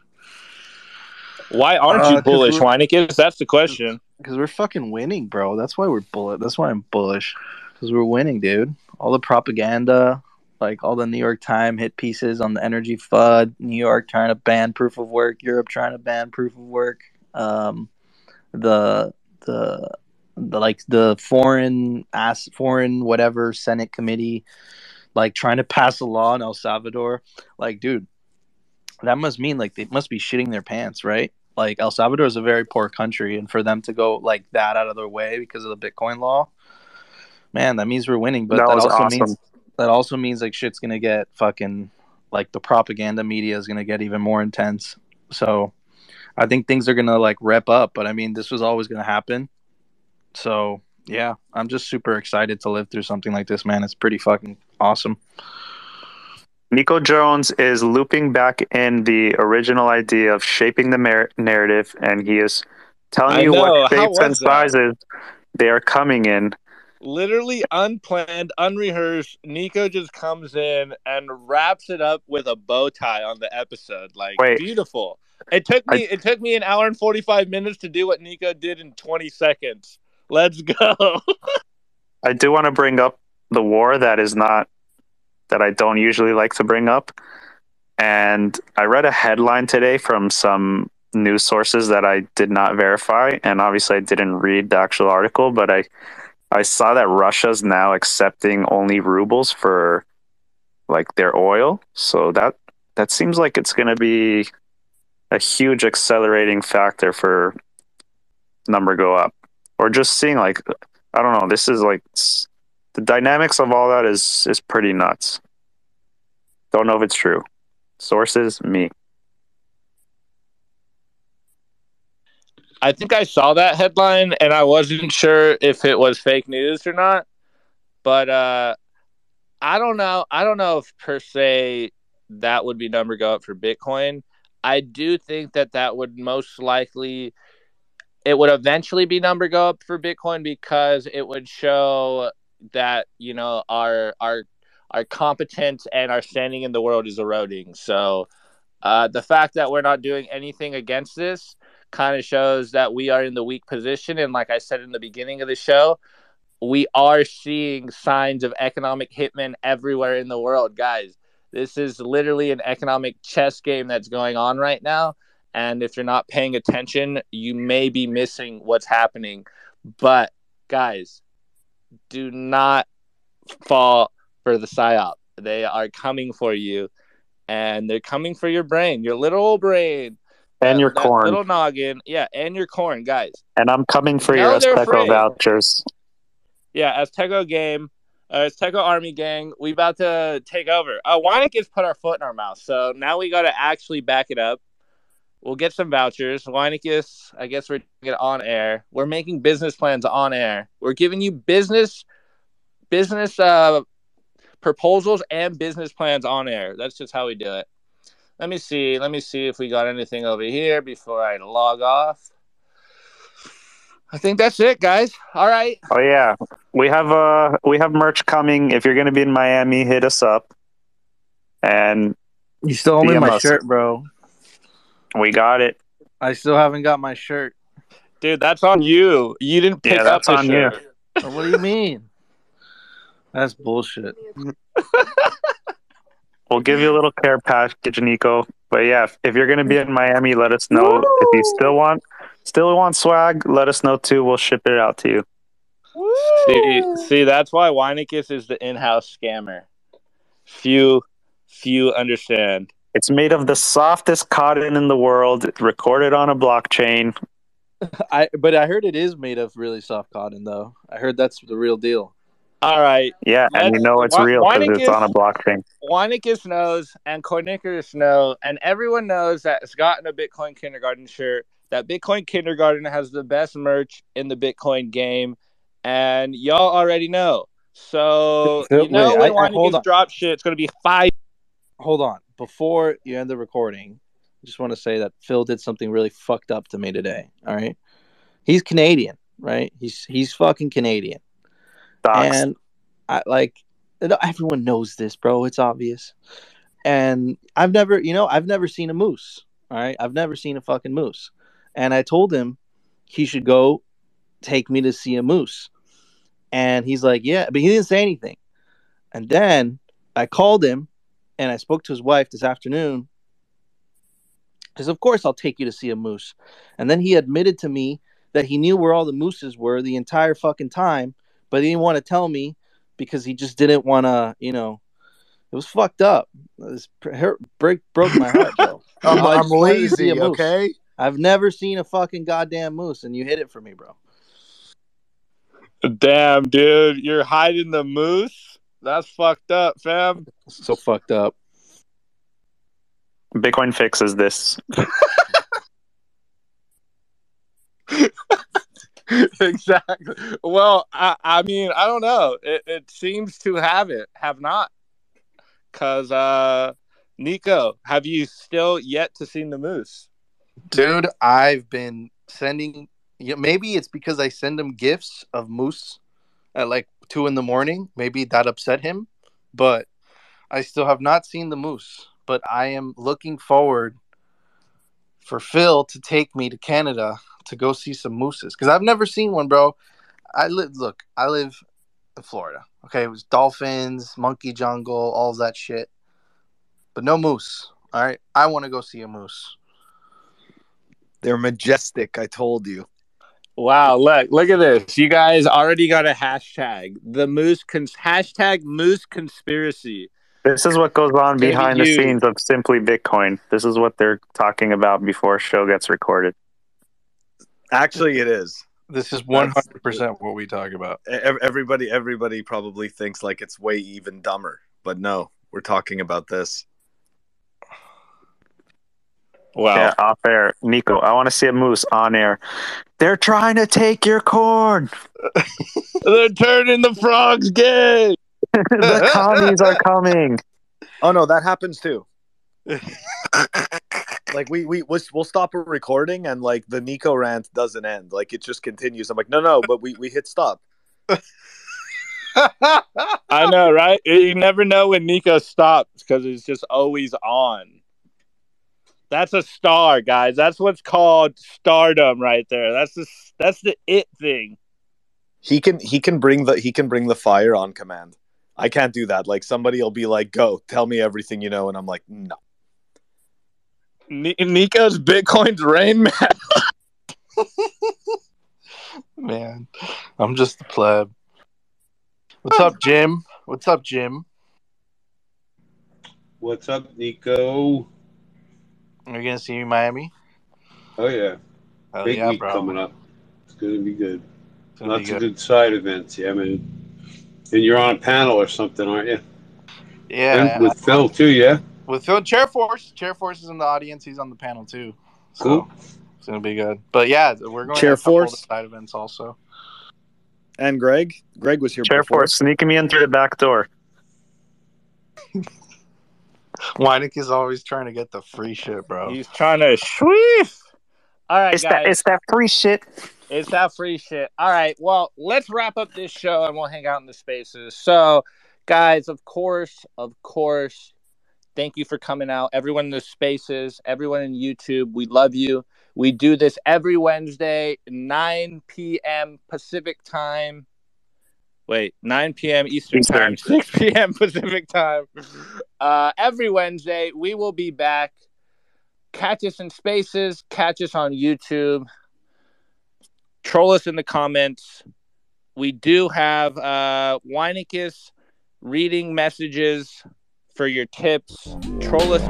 Why aren't Uh, you 'cause bullish, we're- That's the question. Because we're fucking winning, bro. That's why we're bullet. That's why I'm bullish. Because we're winning, dude. All the propaganda, like all the New York Times hit pieces on the energy FUD, New York trying to ban proof of work, Europe trying to ban proof of work, um, the the the like the foreign ass foreign whatever Senate committee, like trying to pass a law in El Salvador. Like, dude, that must mean like they must be shitting their pants, right? Like El Salvador is a very poor country, and for them to go like that out of their way because of the Bitcoin law, man, that means we're winning. But That that, was also awesome. means that also means like shit's gonna get fucking like the propaganda media is gonna get even more intense. So I think things are gonna like rep up. But I mean, this was always gonna happen. So yeah, I'm just super excited to live through something like this, man. It's pretty fucking awesome. Nico Jones is looping back in the original idea of shaping the mer- narrative, and he is telling I you know, what shapes and that? sizes they are coming in. Literally unplanned, unrehearsed. Nico just comes in and wraps it up with a bow tie on the episode. Like Wait. beautiful. It took me it took me an hour and forty five minutes to do what Nico did in twenty seconds. Let's go. I do want to bring up the war that is not that I don't usually like to bring up. And I read a headline today from some news sources that I did not verify, and obviously I didn't read the actual article, but I I saw that Russia's now accepting only rubles for like their oil. So that that seems like it's going to be a huge accelerating factor for number go up or just seeing like I don't know, this is like the dynamics of all that is is pretty nuts. Don't know if it's true. Sources me. I think I saw that headline and I wasn't sure if it was fake news or not. But uh I don't know. I don't know if per se that would be number go up for Bitcoin. I do think that that would most likely it would eventually be number go up for Bitcoin because it would show that you know our our our competence and our standing in the world is eroding. So uh, the fact that we're not doing anything against this kind of shows that we are in the weak position. And like I said in the beginning of the show, we are seeing signs of economic hitmen everywhere in the world, guys. This is literally an economic chess game that's going on right now. And if you're not paying attention, you may be missing what's happening. But guys, do not fall for the psyop. They are coming for you, and they're coming for your brain, your little old brain, And your corn. little noggin. Yeah, and your corn, guys. And I'm coming for Now your Azteco vouchers. Yeah, Azteco game, uh, Azteco Army gang. We about to take over. Uh, Weinicus put our foot in our mouth, so now we got to actually back it up. We'll get some vouchers. Weinicus, I guess we're doing it on air. We're making business plans on air. We're giving you business, business uh, proposals and business plans on air. That's just how we do it. Let me see. Let me see if we got anything over here before I log off. I think that's it, guys. All right. Oh yeah, we have uh we have merch coming. If you're gonna be in Miami, hit us up. And You still owe me my us. shirt, bro. We got it. I still haven't got my shirt. Dude, that's on you. You didn't pick Yeah, up that's the on you. shirt. What do you mean? That's bullshit. We'll give you a little care package, Nico. But yeah, if, if you're gonna be in Miami, let us know. If you still want still want swag, let us know too. We'll ship it out to you. See, see, that's why Weinicus is the in-house scammer. Few, few understand. It's made of the softest cotton in the world, recorded on a blockchain. I but I heard it is made of really soft cotton though. I heard that's the real deal. All right. Yeah, and you know it's real because it's on a blockchain. Weinicus knows, and Kornickers know, and everyone knows that it's gotten a Bitcoin kindergarten shirt. That Bitcoin kindergarten has the best merch in the Bitcoin game, and y'all already know. So Phil- you know wait, when I- I- hold Weinicus on. drop shit, it's gonna be five. Hold on. Before you end the recording, I just want to say that Phil did something really fucked up to me today. All right. He's Canadian, right? He's he's fucking Canadian. And I like everyone knows this, bro. It's obvious. And I've never, you know, I've never seen a moose. All right. I've never seen a fucking moose. And I told him he should go take me to see a moose. And he's like, yeah, but he didn't say anything. And then I called him and I spoke to his wife this afternoon. Because, of course, I'll take you to see a moose. And then he admitted to me that he knew where all the mooses were the entire fucking time, but he didn't want to tell me because he just didn't want to, you know. It was fucked up. It was, hurt, break, broke my heart, Joe. I'm- I I'm just wanted to see lazy, okay? I've never seen a fucking goddamn moose, and you hit it for me, bro. Damn, dude, you're hiding the moose. That's fucked up, fam. So fucked up. Bitcoin fixes this. exactly. Well, I, I mean, I don't know. It, it seems to have it, have not. Cause uh Nico, have you still yet to seen the moose? Dude, I've been sending. Yeah, maybe it's because I send him gifts of moose at like two in the morning. Maybe that upset him, but I still have not seen the moose. But I am looking forward for Phil to take me to Canada to go see some mooses because I've never seen one, bro. I live. Look, I live in Florida. Okay, it was dolphins, monkey jungle, all of that shit, but no moose. All right, I want to go see a moose. They're majestic. I told you. Wow, look, look at this. You guys already got a hashtag. The moose cons- hashtag moose conspiracy. This is what goes on It's gonna behind the scenes of Simply Bitcoin. This is what they're talking about before show gets recorded. Actually, it is. This is one hundred percent what we talk about. Everybody, everybody probably thinks like it's way even dumber, but no, we're talking about this. Wow. Yeah, off air. Nico, I want to see a moose on air. They're trying to take your corn. They're turning the frogs gay. the commies are coming. Oh no, that happens too. like we we we'll, we'll stop a recording and like the Nico rant doesn't end. Like it just continues. I'm like, no, no, but we we hit stop. I know, right? You never know when Nico stops because it's just always on. That's a star, guys. That's what's called stardom right there. That's the that's the it thing. He can he can bring the he can bring the fire on command. I can't do that. Like somebody will be like, "Go, tell me everything you know," and I'm like, "No." Ni- Nico's Bitcoin's rain man. Man, I'm just a pleb. What's up, Jim? What's up, Jim? What's up, Nico? Are you gonna see me in Miami? Oh yeah, Hell big yeah, week bro. coming up. It's gonna be good. gonna be Lots of good. good side events. Yeah, man. And you're on a panel or something, aren't you? Yeah, And with Phil too. Yeah. with Phil Chair Force. Chair Force is in the audience. He's on the panel too. So Cool. it's gonna be good. But yeah, we're going Chair to have a couple of Force? side events also. And Greg, Greg was here Chair before. force sneaking me in through the back door. Weinicus is always trying to get the free shit, bro. He's trying to sweep. All right, It's guys. that it's that free shit. It's that free shit. All right. Well, let's wrap up this show and we'll hang out in the spaces. So, guys, of course, of course, thank you for coming out. Everyone in the spaces, everyone in YouTube, we love you. We do this every Wednesday, 9 p.m. Pacific time. Wait, 9 p.m. Eastern time, 6 p.m. Pacific time. Uh, every Wednesday, we will be back. Catch us in spaces, catch us on YouTube troll us in the comments. We do have uh, Weinicus reading messages for your tips. Troll us.